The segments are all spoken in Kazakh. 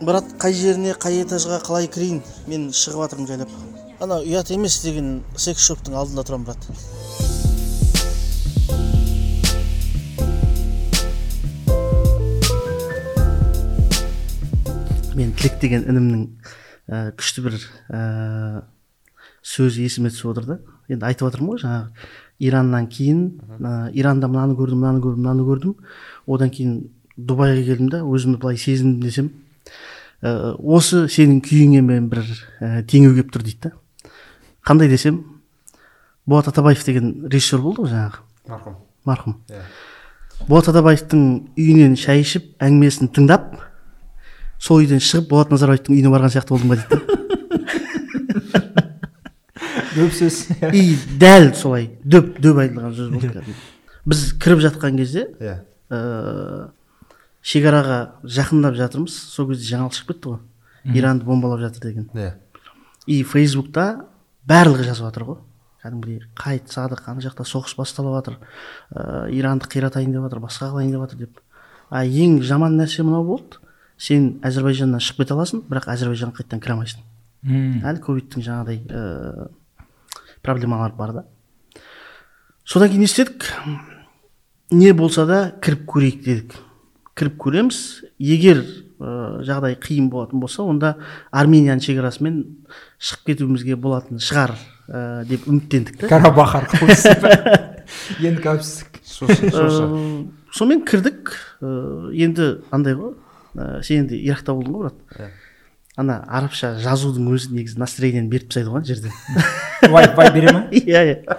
брат қай жеріне қай этажға қалай кірейін? Мен шығып жатырмын жайлап. Ана ұят емес деген секс шоптың алдында тұрамын брат мен тілек деген інімнің ә, күшті бір ә, сөзі есіме түсіп отыр да. Енді айтып жатырмын ғой жаңағы ираннан кейін ә, иранда мынаны көрдім мынаны көрдім мынаны көрдім. Одан кейін дубайға келдім да өзімді былай сезіндім десем ә, осы сенің күйіңе мен бір ә, теңеу келіп тұр дейді да. Қандай десем? Болат атабаев деген режиссер болды ғой жаңағы. Марқұм. Марқұм. Иә. Болат атабаевтың үйінен шай ішіп әңгімесін тыңдап сол үйден шығып болат назарбаевтың үйіне барған сияқты болдым ба дейді да. көп сөз. И дәл солай дөп дөп айтылған сөз болды. Кәдімгі. біз кіріп жатқан кезде иә. ә, шекараға жақындап жатырмыз. Сол кезде жаңалық шығып кетті ғой. Иранды бомбалап жатыр деген. Иә. И фейсбукта барлығы жазып жатыр ғой. Кәдімгідей қайт садық ана жақта соғыс басталып жатыр. Ә, иранды қиратайын деп жатыр басқа қылайын деп жатыр деп. А ең жаман нәрсе мынау болды. Сен әзірбайжаннан шығып кете аласың бірақ әзірбайжанға қайтадан кіре алмайсың. Әлі ковидтің жаңағыдай ә, проблемалары бар да. Содан кейін не істедік? Не болса да кіріп көрейік дедік. Кіріп көреміз. Егер ә, жағдай қиын болатын болса онда арменияның шекарасымен шығып кетуімізге болатын шығар ә, деп үміттендік та. Карабах арқылы енді қауіпсіздік Ә, сонымен кірдік. Ә, енді андай ғой. Ә, сен енді иракта болдың ғой брат. Иә. ана арабша жазудың өзі негізі настроениені беріп тастайды ғой ана жерде. Вай вай бере ма? Иә иә.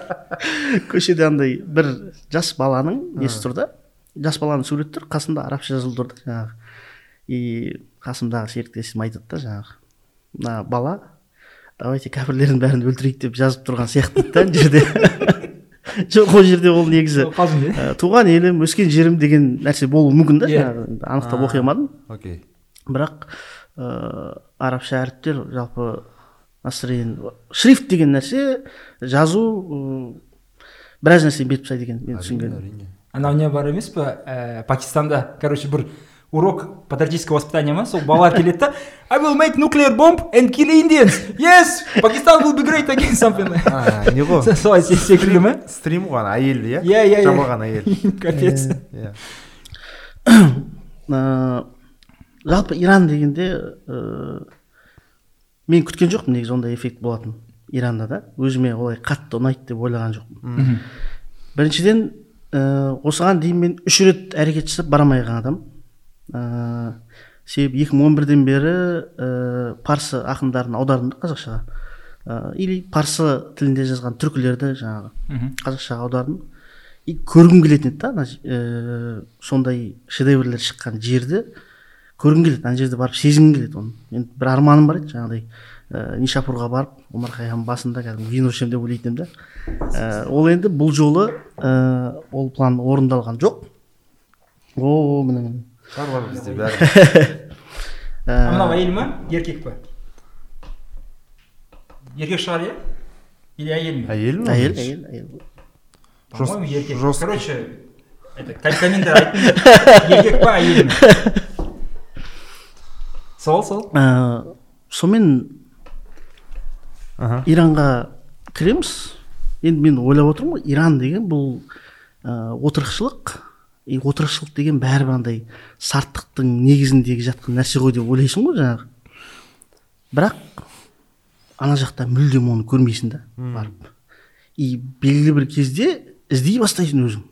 Көшеде андай бір жас баланың несі тұр да? Жас баланың суреті тұр қасында арабша жазулы тұр да жаңағы. И қасымдағы серіктесім айтады да жаңағы. Мына бала давайте кәпірлердің бәрін өлтірейік деп жазып тұрған сияқты да ана жерде. Жоқ ол жерде ол негізі ә, туған елім өскен жерім деген нәрсе болуы мүмкін да Иә. жаңағы. Анықтап оқи алмадым окей. Бірақ ыыы арабша әріптер жалпы настроение шрифт деген нәрсе жазу ыыы, біраз нәрсе беріп тастайды екен мен түсінгенім. әрине. Анау не бар емес па ә, пакистанда короче бір урок патриотического воспитания ма сол балалар келеді да I will make nuclear bomb and kill Indians. Yes, Pakistan will be great again something. а не ғой Солай се- секілді ма? стрим ғой ана әйел иә Иә, иә, иә. жамаған әйел Капец. иә жалпы иран дегенде ыыы мен күткен жоқпын негізі ондай эффект болатын иранда да өзіме олай қатты ұнайды деп ойлаған жоқпын біріншіден ыыы осыған дейін мен үш рет әрекет жасап бара алмай қалған адаммын ыыы себебі екі мың он бірден бері ыыы парсы ақындарын аудардым да қазақшаға ыыы или парсы тілінде жазған түркілерді жаңағы қазақшаға аудардым и көргім келетін еді да ана ыыы сондай шедеврлер шыққан жерді. Көргім келеді ана жерде барып сезінгім келеді оны. Енді бір арманым бар еді жаңағыдай. Ыыы нишапурға барып омар хайям басында кәдімгі вино ішемін деп ойлайтын едім да. Ә, ол енді бұл жолы ыыы ол план орындалған жоқ. О міне міне. Бар бар бізде бәрі. Мынау әйел ма еркек па еркек шығар иә? Или әйел ме? Әйел ме? Әйел әйел әйел. Жос- по моему еркек. жестко. короче это ком- комментарий еркек па әйел ме? Сол сол. Ә, сонымен аха. Иранға кіреміз. Енді мен ойлап отырмын ғой иран деген бұл ә, отырықшылық. И отырықшылық деген бәрібір андай сарттықтың негізіндегі жатқан нәрсе ғой деп ойлайсың ғой жаңағы. Бірақ ана жақта мүлдем оны көрмейсің да барып. И белгілі бір кезде іздей бастайсың өзің.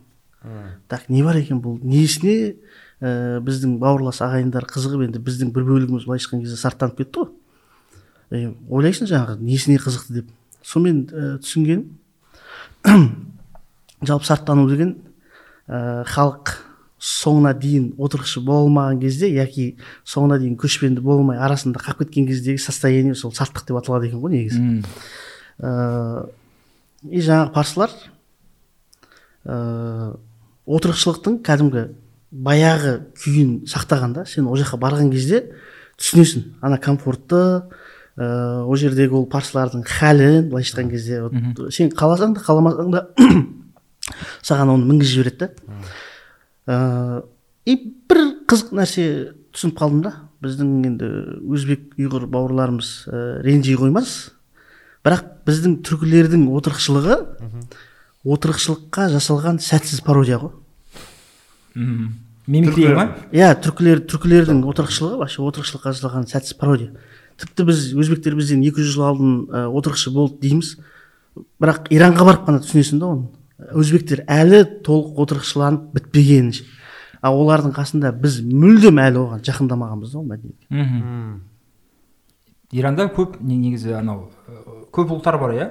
Так не бар екен бұл? Несіне ә, біздің бауырлас ағайындар қызығып енді біздің бір бөлігіміз былайша айтқан кезде сарттанып кетті ғой. Е, ойлайсың жаңағы несіне қызықты деп. Сонымен ә, түсінгенім жалпы сарттану деген ә, халық соңына дейін отырықшы бола алмаған кезде яки соңына дейін көшпенді бола алмай арасында қалып кеткен кездегі состояние сол сарттық деп аталады екен ғой негізі. Ыыы и жаңағы парсылар ыыы отырықшылықтың кәдімгі баяғы күйін сақтаған да сен ол жаққа барған кезде түсінесің. Ана комфортты ыыы ол жердегі ол парсылардың хәлін былайша айтқан кезде вот сен қаласаң да қаламасаң да саған оны мінгізіп жібереді да. Ыыы и бір қызық нәрсе түсініп қалдым да. Біздің енді өзбек ұйғыр бауырларымыз ә, ренжи қоймас. Бірақ біздің түркілердің отырықшылығы отырықшылыққа жасалған сәтсіз пародия ғой. Мхм мимикрия ма? Иә түркілер түркілердің отырықшылығы вообще отырықшылыққа жасалған сәтсіз пародия. Тіпті біз өзбектер бізден екі жүз жыл алдын ә, отырықшы болды дейміз. Бірақ иранға барып қана түсінесің да оны. Өзбектер әлі толық отырықшыланып бітпеген ал олардың қасында біз мүлдем әлі оған жақындамағанбыз да ол мәдениетке. Иранда көп не- негізі анау көп ұлттар бар иә?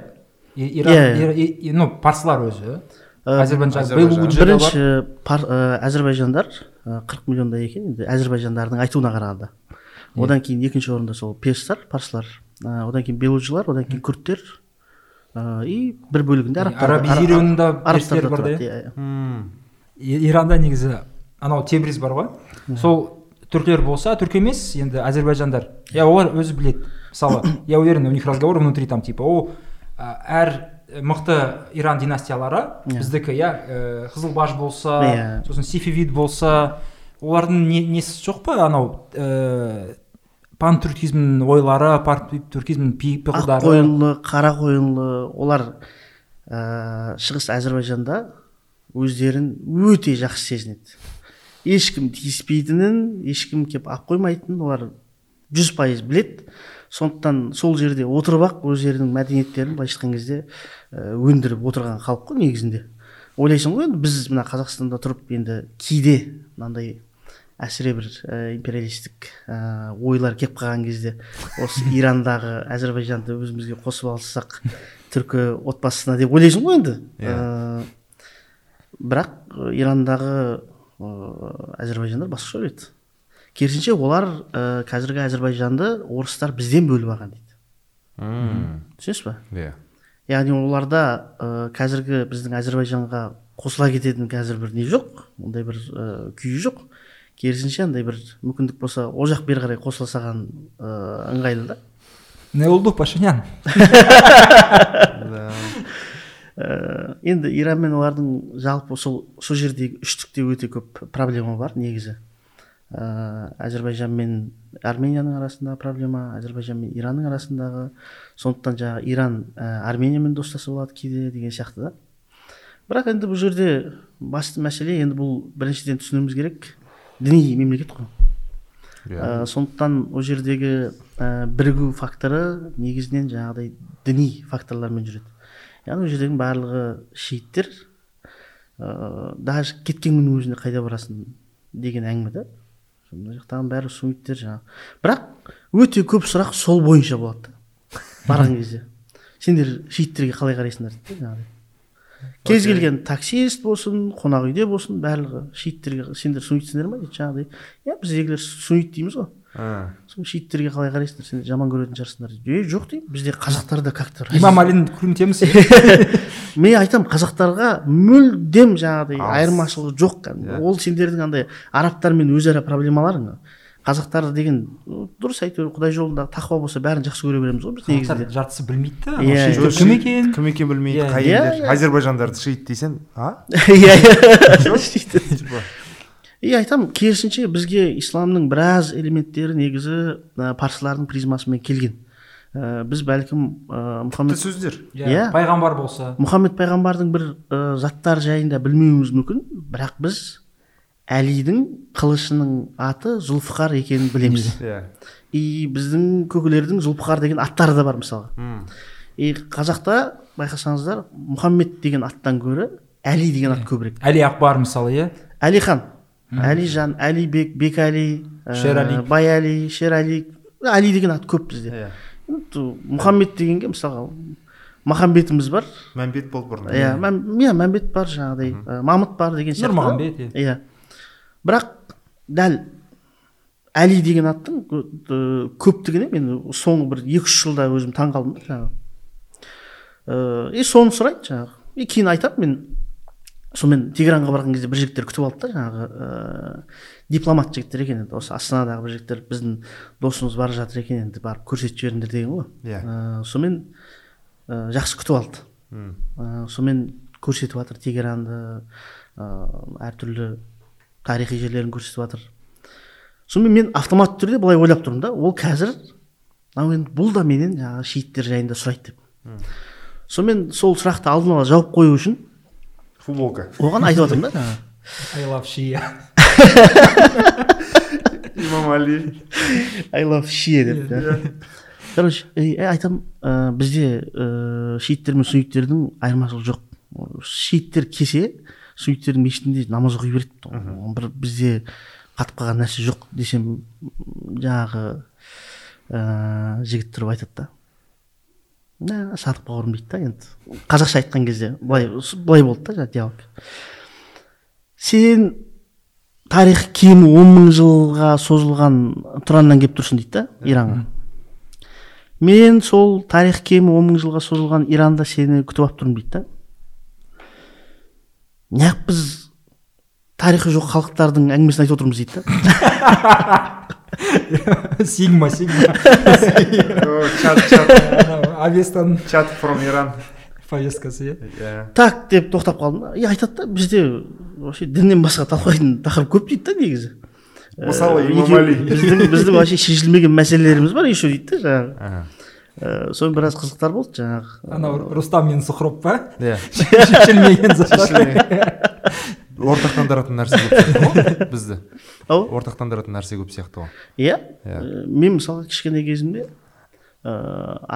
Иран Иә, ну парсылар өзі. Бірінші әзірбайжандар қырық миллиондай екен енді әзірбайжандардың айтуына қарағанда. Одан кейін екінші орында сол перстар парсылар. Ә, одан кейін белуджилар одан кейін күрдтер. Ә, и бір бөлігінде арабтар арабизированында арабтар бар иә? иә, иә. Иранда негізі анау тебриз бар ғой. Сол түрклер болса түрік емес енді әзербайжандар иә олар өзі біледі мысалы я уверен у них разговор внутри там типа о әр мықты иран династиялары Иә. біздікі иә ә, қызылбаш болса Иә. сосын сифивид болса олардың не, несі жоқ па анау ә, пантүркизмнің ойлары пантүркизмнің пиғылдары. Қара қойынлы олар ә, шығыс әзірбайжанда өздерін өте жақсы сезінеді. Ешкім тиіспейтінін ешкім келіп ақ қоймайтынын олар жүз пайыз біледі. Сондықтан сол жерде отырып ақ өздерінің мәдениеттерін былайша айтқан кезде ә, өндіріп отырған халық қой негізінде. Ойлайсың ғой енді біз мына қазақстанда тұрып енді кейде мынандай әсіре бір ә, империалистік ә, ойлар келіп қалған кезде осы ирандағы әзірбайжанды өзімізге қосып алсақ түркі отбасысына деп ойлайсың ғой енді. Ә, бірақ ирандағы ә, әзірбайжандар басқаша ойлайды. Керісінше олар ә, қазіргі әзірбайжанды орыстар бізден бөліп алған дейді. Мм. түсінесіз ба? Иә. Яғни оларда ә, қазіргі біздің әзірбайжанға қосыла кететін қазір бір не жоқ ондай бір ә, күйі жоқ. Керісінше андай бір мүмкіндік болса ол жақ бері қарай қосыла салған ә, ыңғайлы да. Не болды пашинян Да. енді иран мен олардың жалпы сол сол жердегі үштікте өте көп проблема бар негізі. Ә, әзірбайжан мен арменияның арасындағы проблема әзірбайжан мен иранның арасындағы. Сондықтан жаңағы иран ә, армениямен достасып алады кейде деген сияқты да. Бірақ енді бұл жерде басты мәселе енді бұл біріншіден түсінуіміз керек. Діни мемлекет қой. Иә. Ә, сондықтан ол жердегі ә, бірігу факторы негізінен жаңағыдай діни факторлармен жүреді. Яғни ол жердегі барлығы шииттер ә, даже кеткен күннің өзінде қайда барасың деген әңгіме да мына жақтағы бәрі сунниттер жаңағы. Бірақ өте көп сұрақ сол бойынша болады. Да барған кезде. Сендер шииттерге қалай қарайсыңдар дейді да жаңағыдай. Кез келген таксист болсын қонақ үйде болсын барлығы шииттерге сендер суннитсіңдер ма? Дейді жаңағыдай. Иә біздегілер суннит дейміз ғой сол шииттерге қалай қарайсыңдар сендер жаман көретін шығарсыңдар дейді. Е жоқ деймін бізде қазақтар да как то имам алині күрмітеміз мен айтамын қазақтарға мүлдем жаңағыдай айырмашылығы жоқ кәдімгі. Иә. ол сендердің андай арабтармен өзара проблемаларың қазақтар деген дұрыс әйтеуір құдай жолындағы тақуа болса бәрін жақсы көре береміз ғой біз негізінде. Жартысы білмейді да анау иә. кім екен? кім екенін білмейді Иә. қай Иә, елдер? әзербайжандарды шиит дейсен а? Иә и айтамын керісінше бізге исламның біраз элементтері негізі ә, парсылардың призмасымен келген. Ә, біз бәлкім ә, мұхаммед сөздер. Иә Иә. пайғамбар болса. Мұхаммед пайғамбардың бір ә, заттар жайында білмеуіміз мүмкін. Бірақ біз әлидің қылышының аты зұлфықар екенін білеміз. Иә. И біздің көкелердің зұлфықар деген аттары да бар мысалға. И қазақта байқасаңыздар мұхаммед деген аттан гөрі әли деген ат көбірек. Әли ақбар мысалы иә? Әлихан әлижан әлибек бекәли ә, Шерәли. байәли шерәли әли деген ат көп бізде. Иә. Мұхаммед дегенге мысалға махамбетіміз бар. Мәмбет болды бұрын иә иә мәмбет бар жаңағыдай. Ә, мамыт бар деген сияқты. Нұрмағамбет иә. Иә. Бірақ дәл әли деген аттың кө- көптігіне мен соңғы бір екі үш жылда өзім таң қалдым да жаңағы. Э, и соны сұрайды жаңағы. И кейін айтамын мен сонымен тегеранға барған кезде бір жігіттер күтіп алды да жаңағы ә, дипломат жігіттер екен енді осы астанадағы бір жігіттер біздің досымыз бара жатыр екен енді барып көрсетіп жіберіңдер деген ғой. Иә. Ә, сонымен ә, жақсы күтіп алды. Ә, сонымен көрсетіп жатыр тегеранды. Ә, әртүрлі тарихи жерлерін көрсетіп жатыр. Сонымен мен автоматты түрде былай ойлап тұрмын да ол қазір мынау енді бұл да менен жаңағы шииттер жайында сұрайды деп. Сонымен сол сұрақты алдын ала жауап қою үшін футболка. оған айтып жатырмын да. Жаңағы I love Shia. имам али. I love шия деп короче айтамын ә, бізде ә, шииттер мен сунниттердің айырмашылығы жоқ. Шииттер келсе сунниттердің мешітінде намаз оқи береді. Бір бізде қатып қалған нәрсе жоқ десем жаңағы ә, жігіт тұрып айтады да. Мә садық бауырым дейді да енді. Қазақша айтқан кезде былай былай болды да жаңағы диалог. Сен тарихы кемі он мың жылға созылған тұраннан келіп тұрсың дейді да иранға мен сол тарихы кемі он мың жылға созылған иранда сені күтіп алып тұрмын дейді да. Неғып біз тарихы жоқ халықтардың әңгімесін айтып отырмыз дейді да. Сигма, Сигма. чат чат. Анау Авестан. Чат from иран повесткасы иә. Иә. Так деп тоқтап қалдым. Да и айтады да бізде вообще діннен басқа талқылайтын тақырып көп дейді да негізі. Мысалы, Э, имам екеу- Али. біздің біздің вообще шешілмеген мәселелеріміз бар еще дейді да жаңағы. Ага. Э, соның біраз қызықтар болды жаңағы анау рустам мен сұхроп па? Иә. Шешілмеген ортақтандыратын нәрсе көп бізді. Ау? Ортақтандыратын нәрсе көп сияқты ғой. Иә. Иә. Э, мен мысалы кішкене кезімде ә,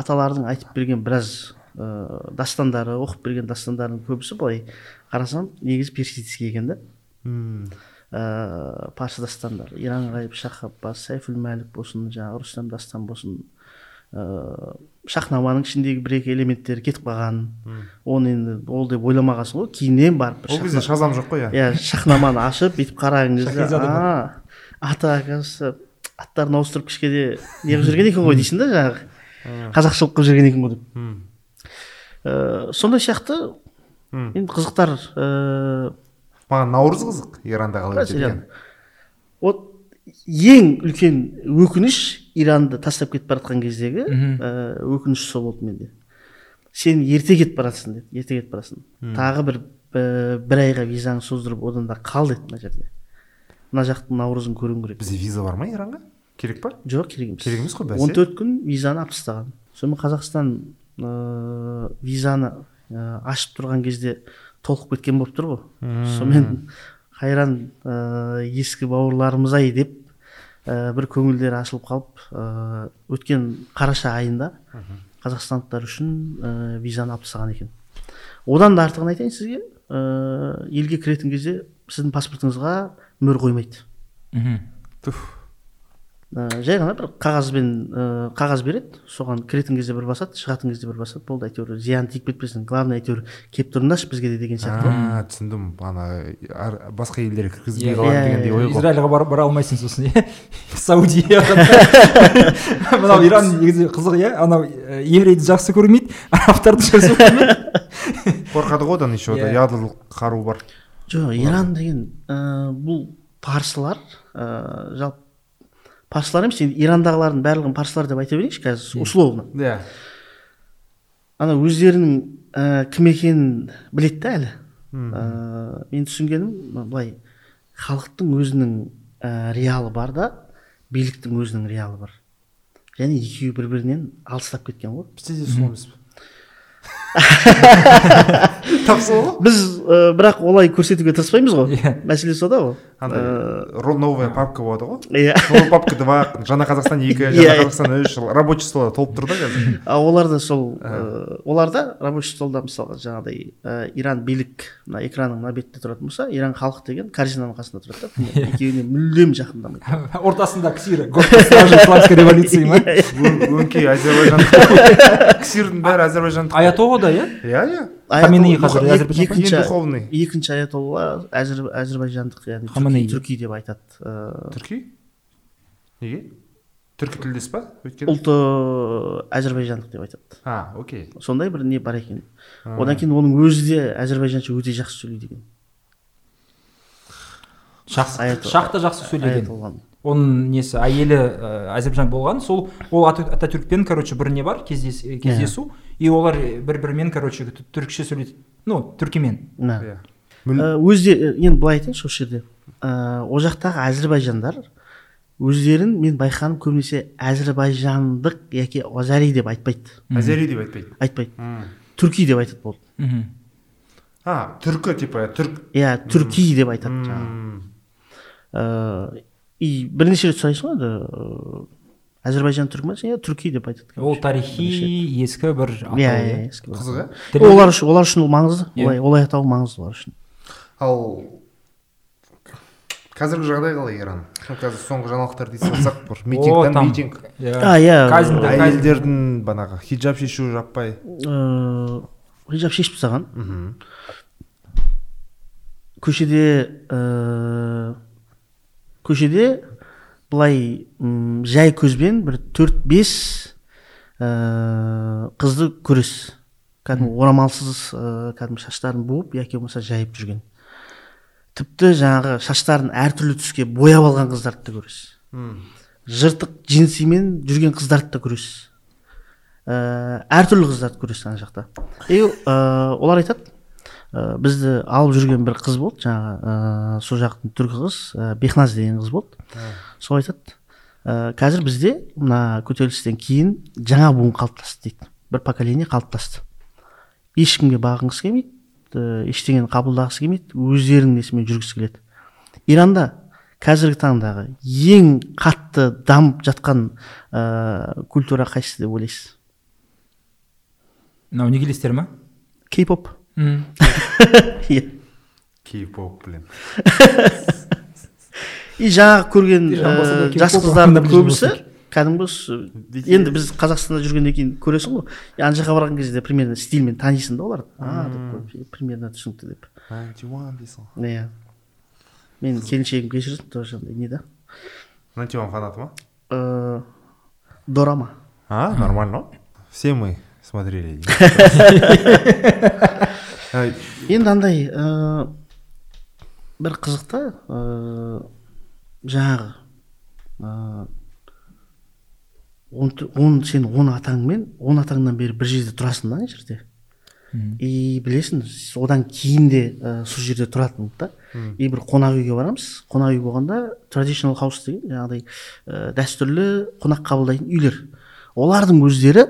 аталардың айтып берген біраз ә, дастандары оқып берген дастандардың көбісі былай қарасам негізі персидский екен да. Мм. ә, парсы дастандары иран ғайып шах аббас сайфул мәлік болсын жаңағы рустам дастан болсын. Ә, шахнаманың ішіндегі бір екі элементтері кетіп қалған. Оны енді ол деп ойламағансың ғой кейіннен барып ол кезде шазам жоқ қой иә. Иә шахнаманы ашып бүйтіп қараған кезде Шахизада бар. а аты оказывается аттарын ауыстырып кішкене неғып жүрген екен ғой дейсің да жаңағы. Қазақшылық қылып жүрген екен ғой деп. Мм. Э, сондай сияқты енді қызықтар ә, маған наурыз қызық иранда қалай өтеді екен? вот ең үлкен өкініш иранды тастап кетіп бара жатқан кездегі ә, өкініш сол болды менде. Сен ерте кетіп бара жатрсың деді ерте кетіп бара жатрсың тағы бір ә, бір айға визаңды создырып одан да қал деді мына жерде. Мына жақтың наурызын көруің керек бізде виза бар ма иранға? Керек па? Жоқ керек емес. Керек емес қой бәсе. он төрт күн визаны алып тастаған сонымен қазақстан ыыы визаны ыыы ашып тұрған кезде толқып кеткен болып тұр ғой. Сонымен қайран ыыы ескі бауырларымыз ай деп ә, бір көңілдері ашылып қалып ыыы өткен қараша айында қазақстандықтар үшін ә, визаны алып тастаған екен. Одан да артығын айтайын сізге. Ыыы елге кіретін кезде сіздің паспортыңызға мөр қоймайды. Туф. Ә, жай ғана бір қағазбен ә, қағаз береді. Соған кіретін кезде бір басады шығатын кезде бір басады. Болды әйтеуір зиян тиіп кетпесін. Главное әйтеуір келіп тұрыңдаршы бізге де деген сияқты. Ғой а түсіндім. Ана ар- басқа елдерге кіргізбей Иә, қалады иә, дегендей ой ғой израильға бар, бара алмайсың сосын иә. Саудия мынау иран негізі қызық иә. Анау э, еврейді жақсы көрмейді арабтарды жақсы көрмейді. Қорқады ғой одан еще Иә. ядролық қару бар. Жоқ иран деген ә, бұл парсылар ә, жалпы парсылар емес енді ирандағылардың барлығын парсылар деп айта берейікші қазір условно. Иә. Ана өздерінің ә, кім екенін біледі да әлі. Ә, мен түсінгенім былай халықтың өзінің ә, реалы бар да биліктің өзінің реалы бар. Және екеуі бір бірінен алыстап кеткен ғой. Бізде де сол емес пе? Тап сол ғой. Біз ә, бірақ олай көрсетуге тырыспаймыз ғой. Иә. мәселе сода ғой. Андай Ә, ро- новая папка болады ғой. Иә. Новая папка два жаңа қазақстан екі Иә, жаңа иә. қазақстан үш рабочий стол толып тұр да қазір. А оларда сол ә, оларда рабочий столда мысалға жаңағыдай ә, иран билік мына экранның мына бетінде тұратын болса иран халық деген корзинаның қасында тұрады да. Бұндай екеуіне мүлдем жақындамайды. Ортасында стражи исламской революции ма? Өңкей азербайжандық ксирдің бәрі азербайжандық аятоллада иә иә иә Хаменеи қазір екінші духовный екінші аятолла әзір, әзірбайжандық яғни Хаменеи. түрки, деп айтады түрки? Неге? Түркі тілдес па? Өйткені? Ұлты әзірбайжандық деп айтады. А окей. Сондай бір не бар екен. Одан кейін оның өзі де әзірбайжанша өте жақсы сөйлейді екен. Жақсы Аятолла- шах та жақсы сөйлеген. Оның несі әйелі ә, әзербайжан болған сол ол Ата- ататүркпен короче бір не бар кездес, кездесу. И олар бір бірімен короче түрікше сөйлейді. Ну түркімен. Иә. Ә, өзде енді былай айтайыншы осы жерде. Ол жақтағы әзірбайжандар өздерін мен байқағаным көбінесе әзірбайжандық яки азари деп айтпайды. Азери деп айтпайды. Айтпайды. Түрки деп айтады болды. Мхм а түркі типа түрк. Иә түрки деп айтады жаңағы. Э, и бірнеше рет сұрайсың ғой енді э, әзірбайжан түрік ма иә түрки деп айтады ол тарихи ескі бір атау иә ескі қызық иә олар үшін олар үшін ол маңызды олай олай атау маңызды олар үшін ал қазіргі жағдай қалай иран қазір соңғы жаңалықтарды ести салсақ бір митинг О, там там- митинг а иә әйелдердің бағанағы хиджаб шешу жаппай э, хиджаб шешіп тастаған көшеде көшеде былай м, жай көзбен бір төрт бес ә, қызды көресіз кәдімгі орамалсыз ә, кәдімгі шаштарын буып яки болмаса жайып жүрген. Тіпті жаңағы шаштарын әртүрлі түске бояп алған қыздарды да көресіз жыртық джинсимен жүрген қыздарды да көресіз ә, әртүрлі қыздарды көресіз ана жақта. И ә, олар айтады ә, бізді алып жүрген бір қыз болды жаңағы ә, сол жақтың түркі қыз ә, бехназ деген қыз болды. Сол айтады. Ә, қазір бізде мына көтерілістен кейін жаңа буын қалыптасты дейді. Бір поколение қалыптасты. Ешкімге бағынғысы келмейді. Ә, ештеңені қабылдағысы келмейді. Өздерінің несімен жүргісі келеді. Иранда қазіргі таңдағы ең қатты дамып жатқан ә, культура қайсысы деп ойлайсыз? Мынау негелестер ма? Кей поп иә. Кей-поп блин. и жаңағы көрген кей-поп жас қыздардың көбісі кәдімгі с- енді біз қазақстанда жүргеннен кейін көресің ғой. И ана жаққа барған кезде примерно стильмен танисың да оларды а деп қойып, примерно түсінікті деп. 91 дейсің ғой. Иә. Мен келіншегім кешірсін тоже андай не да. 91 фанаты ма? Э, дорама. А нормально. Ғой все мы смотрели. Енді андай бір қызық та жаңағы ә, он, он сен он атаңмен он атаңнан бері бір жерде тұрасың да ана жерде. И білесің одан кейін де ә, сол жерде тұратын да. И бір қонақ үйге барамыз. Қонақ үй болғанда traditional house деген жаңағыдай ә, дәстүрлі қонақ қабылдайтын үйлер. Олардың өздері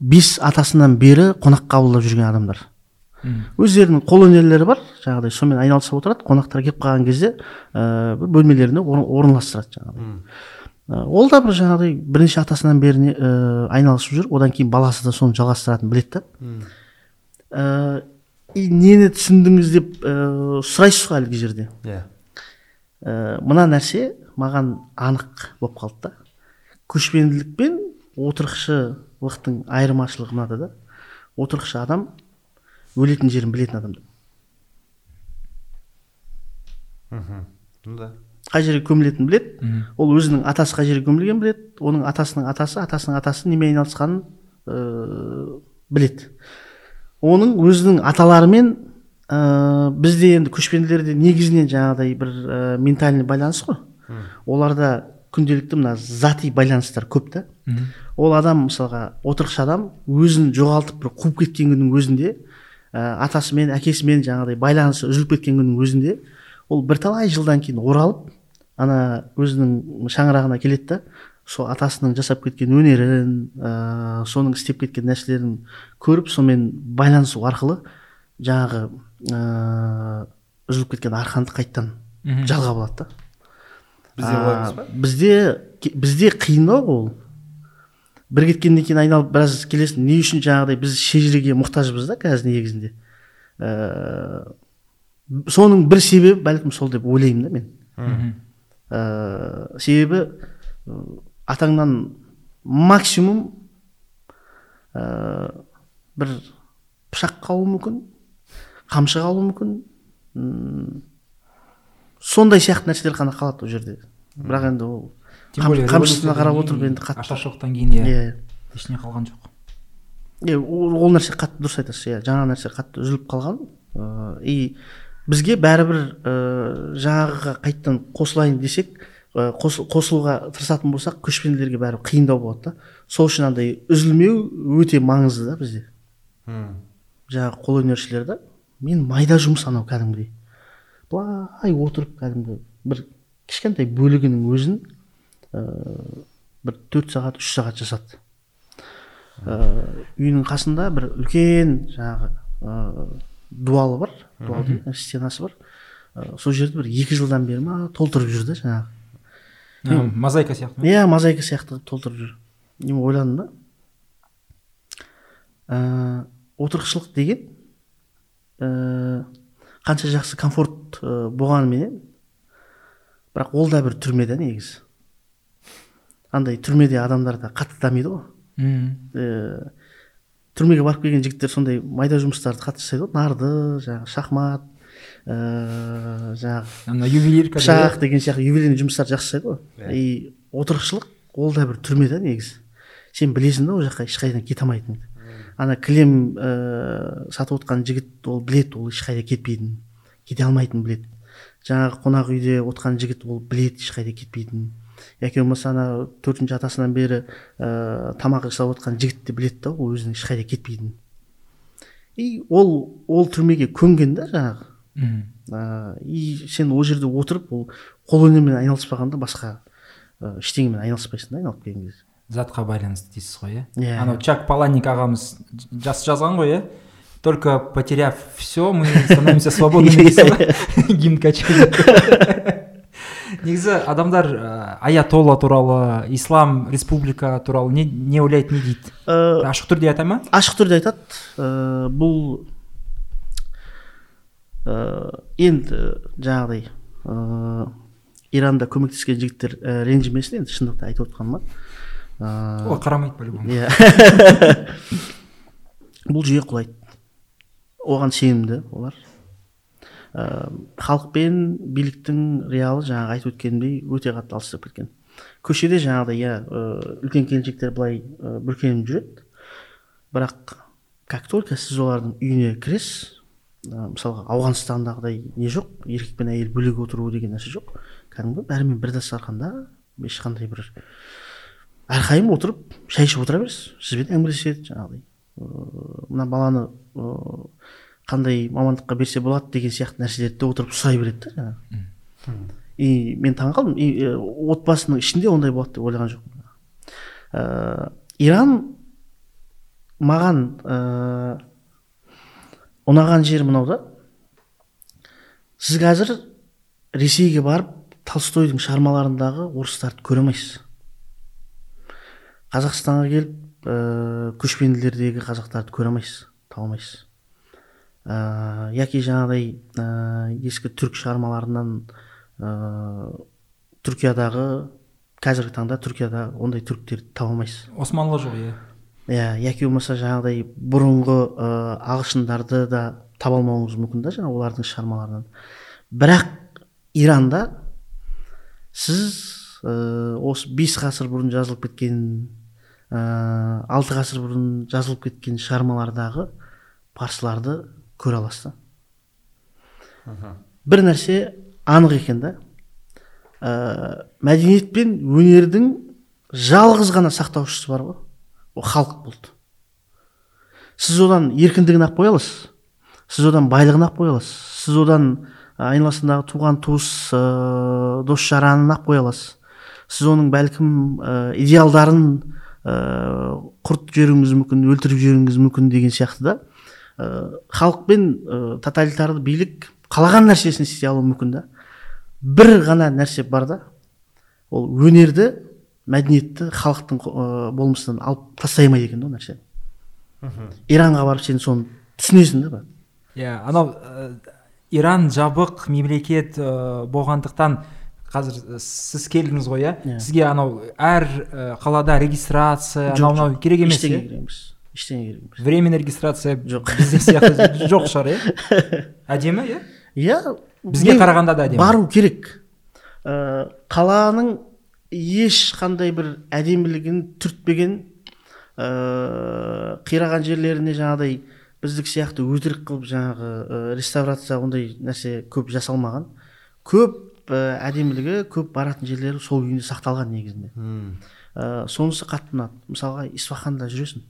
бес атасынан бері қонақ қабылдап жүрген адамдар. Өздерінің қолөнерлері бар. Жаңағыдай сонымен айналысып отырады қонақтар келіп қалған кезде ә, бір бөлмелеріне ор- орналастырады жаңағыдай. Ә, ол да бір жаңағыдай бірінші атасынан бері ә, айналысып жүр. Одан кейін баласы да соны жалғастыратынын біледі да. Ә, и нені түсіндіңіз деп ә, сұрайсыз ғой әлгі жерде. Иә. Ә, мына нәрсе маған анық болып қалды да. Көшпенділік пен отырықшылықтың айырмашылығы мынада да. Отырықшы адам өлетін жерін білетін адам мхм. Ну да. қай жерге көмілетінін біледі. Ол өзінің атасы қай жерге көмілгенін біледі. Оның атасының атасы атасының атасы немен айналысқанын ыыы біледі. Оның өзінің аталарымен ыыы бізде енді көшпенділерде негізінен жаңағыдай бір ә, ментальный байланыс қой. Оларда күнделікті мына зати байланыстар көп та. Ол адам мысалға отырықшы адам өзін жоғалтып бір қуып кеткен күннің өзінде ә, атасымен әкесімен жаңағыдай байланысы үзіліп кеткен күннің өзінде ол бірталай жылдан кейін оралып ана өзінің шаңырағына келеді да сол атасының жасап кеткен өнерін ә, соның істеп кеткен нәрселерін көріп сонымен байланысу арқылы жаңағы ә, үзіліп кеткен арқанды қайтадан жалғап алады да. Бізде олай емес А, па бізде бізде қиындау ол? бір кеткеннен кейін айналып біраз келесің не үшін жаңағыдай біз шежіреге мұқтажбыз да қазір негізінде? Ә, соның бір себебі бәлкім сол деп ойлаймын да мен. Ә, себебі атаңнан максимум ә, бір пышақ қалуы мүмкін қамшы қалуы мүмкін м, сондай сияқты нәрселер ғана қалады ол жерде. Бірақ енді ол қамшысына қарап отырып енді қатты ашаршылықтан кейін иә иә. ештеңе қалған жоқ. Иә ол, ол нәрсе қатты дұрыс айтасыз иә. Жаңа нәрсе қатты үзіліп қалған. Ыыы и бізге бәрібір ыыы жаңағыға қайтадан қосылайын десек қос, қосылуға тырысатын болсақ көшпенділерге бәрібір қиындау болады да. Сол үшін андай үзілмеу өте маңызды да бізде. М. жаңағы қолөнершілер да мен майда жұмыс анау кәдімгідей былай отырып кәдімгі бір кішкентай бөлігінің өзін бір төрт сағат үш сағат жасады. Ә, үйінің қасында бір үлкен жаңағы ә, дуалы бар дуал дейді, стенасы бар. Ә, сол жерді бір екі жылдан бері ма толтырып жүр да жаңағы. Мозаика сияқты иә мозаика сияқты қылып толтырып жүр. Мен ойладым да. Ә, отырықшылық деген ә, қанша жақсы комфорт ә, болғанменен бірақ ол да бір түрме да негізі андай түрмеде адамдар да қатты дамиды ғой. Мм. Түрмеге барып келген жігіттер сондай майда жұмыстарды қатты жасайды ғой. Нарды жаңағы шахмат ә, жаңағы ана ювелирка пышақ деген сияқты ювелирный жұмыстарды жақсы жасайды ғой. И отырықшылық ол да бір түрме да негізі. Сен білесің да ол жаққа ешқайдан кете алмайтыныңды ана кілем ә, сатып отқан жігіт ол білет ол ешқайда кетпейтінін кете алмайтынын білет жаңағы қонақ үйде отқан жігіт ол білет ешқайда кетпейтінін. Яки болмаса ана төртінші атасынан бері ә, тамақ жасап отқан жігіт те білет та ол өзінің ешқайда кетпейтінін. И ол ол түрмеге көнген да жаңағы. Мм. ә, и сен ол жерде отырып ол қолөнермен айналыспағанда басқа ә, ештеңемен айналыспайсың да айналып келген кезде. Затқа байланысты дейсіз ғой иә? Иә. анау чак паланик ағамыз жас жазған ғой иә? Только потеряв все мы становимся свободными дейсіз ғой? Гимн негізі адамдар ә, аятолла туралы ислам республика туралы не, не ойлайды не дейді. Ә, ашық түрде айта ма? ашық түрде айтады. Ә, бұл ә, енді жаңағыдай ә, иранда көмектескен жігіттер ә, ренжімесін енді шындықты айтып отқаныма ә, ол қарамайды по-любому иә. Бұл жүйе құлайды. Оған сенімді олар. Ә, халық пен биліктің реалы жаңағы айтып өткенімдей өте қатты алыстап кеткен. Көшеде жаңағыдай иә ә, үлкен келіншектер былай ә, бүркеніп жүреді. Бірақ как только сіз олардың үйіне кіресіз ә, мысалға ауғанстандағыдай не жоқ еркек пен әйел бөлек отыру деген нәрсе жоқ кәдімгі бәрімен бір дастарханда ешқандай бір әрқайым отырып шай ішіп отыра бересіз. Сізбен әңгімелеседі жаңағыдай. Ыыы мына баланы қандай мамандыққа берсе болады деген сияқты нәрселерді де отырып сұрай береді да жаңағы. И мен таңқалдым и э, отбасының ішінде ондай болады деп ойлаған жоқпын. Ә, иран маған ә, ұнаған жері мынау да. Сіз қазір ресейге барып толстойдың шығармаларындағы орыстарды көре алмайсыз қазақстанға келіп ә, көшпенділердегі қазақтарды көре алмайсыз таба алмайсыз. Ә, яки жаңағыдай ә, ескі түрік шығармаларынан ә, түркиядағы қазіргі таңда түркияда ондай түріктерді таба алмайсыз? Османлы жоқ иә. Иә яки болмаса жаңағыдай бұрынғы ә, ағылшындарды да таба алмауыңыз мүмкін да жаңағы олардың шығармаларынан. Бірақ иранда сіз ә, осы бес ғасыр бұрын жазылып кеткен ә, алты ғасыр бұрын жазылып кеткен шығармалардағы парсыларды көре аласыз бір нәрсе анық екен да. Ә, мәдениет пен өнердің жалғыз ғана сақтаушысы бар ғой. Ол халық болды. Сіз одан еркіндігін алып қоя аласыз. Сіз одан байлығын алып қоя аласыз. Сіз одан айналасындағы туған туыс ә, дос жаранын алып қоя аласыз. Сіз оның бәлкім ә, идеалдарын ә, құртып жіберуіңіз мүмкін өлтіріп жіберуіңіз мүмкін деген сияқты да. Ә, халық пен ә, тоталитарлы билік қалаған нәрсесін істей алуы мүмкін да. Бір ғана нәрсе бар да. Ол өнерді мәдениетті халықтың ә, болмысынан алып тастай алмайды екен да ол нәрсе. Иранға барып сен соны түсінесің да иә анау иран жабық мемлекет ә, болғандықтан қазір сіз келдіңіз ғой иә? Иә. сізге анау әр ә, қалада регистрация анау мынау керек емес иә? керек емес. Ештеңе керек емес временный регистрация Жоқ. бізде сияқты жоқ шығар иә әдемі иә иә бізге қарағанда да әдемі. бару керек. Ә, қаланың ешқандай бір әдемілігін түртпеген ә, қираған жерлеріне жаңағыдай біздік сияқты өтірік қылып жаңағы ә, реставрация ондай нәрсе көп жасалмаған. Көп ә, әдемілігі көп баратын жерлері сол күйінде сақталған негізінде. Ә, сонысы қатты ұнады. Мысалға исфаханда жүресің.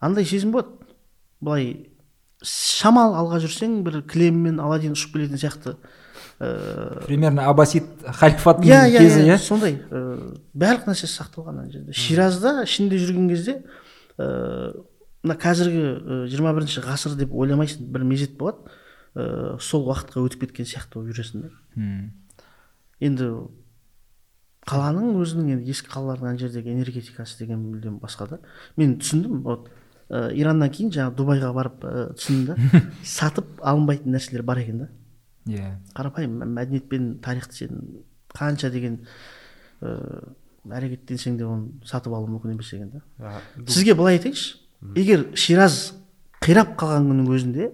Андай сезім болады. Былай шамал алға жүрсең бір кілеммен аладдин ұшып келетін сияқты ыыы примерно аббасид халифаттың иә иә кезі иә иә? сондай. Ыыы барлық нәрсесі сақталған ана жерде. Ширазда ішінде жүрген кезде ыыы мына қазіргі жиырма бірінші ғасыр деп ойламайсың бір мезет болады. Ыыы сол уақытқа өтіп кеткен сияқты болып жүресің да енді қаланың өзінің енді ескі қалалардың ана жердегі энергетикасы деген мүлдем басқа да. Мен түсіндім вот. Ә, ираннан кейін жаңағы дубайға барып ә, түсіндім да. Сатып алынбайтын нәрселер бар екен да. Иә. Қарапайым мәдениет мәдениетпен тарихты сен қанша деген ыыы әрекеттенсең де оны сатып алу мүмкін емес екен да. Сізге былай айтайыншы. Егер шираз қирап қалған күннің өзінде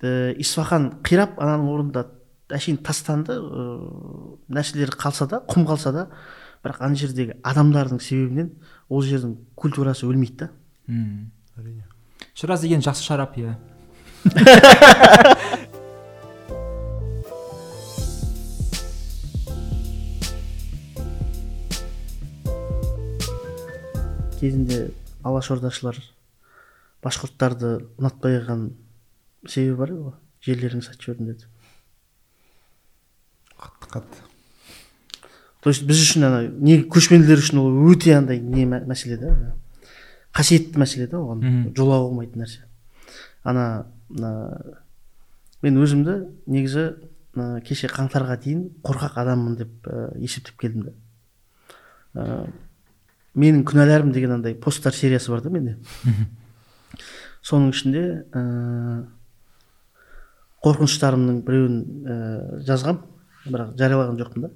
ә, исфахан қирап ананың орнында әшейін тастанды ыыы нәрселер қалса да құм қалса да бірақ ана жердегі адамдардың себебінен ол жердің культурасы өлмейді да. Мм. әрине шыраз деген жақсы шарап иә кезінде алашордашылар башқұрттарды ұнатпай қалған себебі бар ғой. Жерлеріңді сатып жібердім деді. Қатты қатты. То есть біз үшін ана не көшпенділер үшін ол өте андай не мә- мәселе да қасиетті мәселе да оған жолауға болмайтын нәрсе. Ана мына мен өзімді негізі кеше қаңтарға дейін қорқақ адаммын деп ә, есептеп келдім да ә, менің күнәларым деген андай посттар сериясы бар да менде. Соның ішінде ә, қорқыныштарымның біреуін ә, жазғам бірақ жариялаған жоқпын да.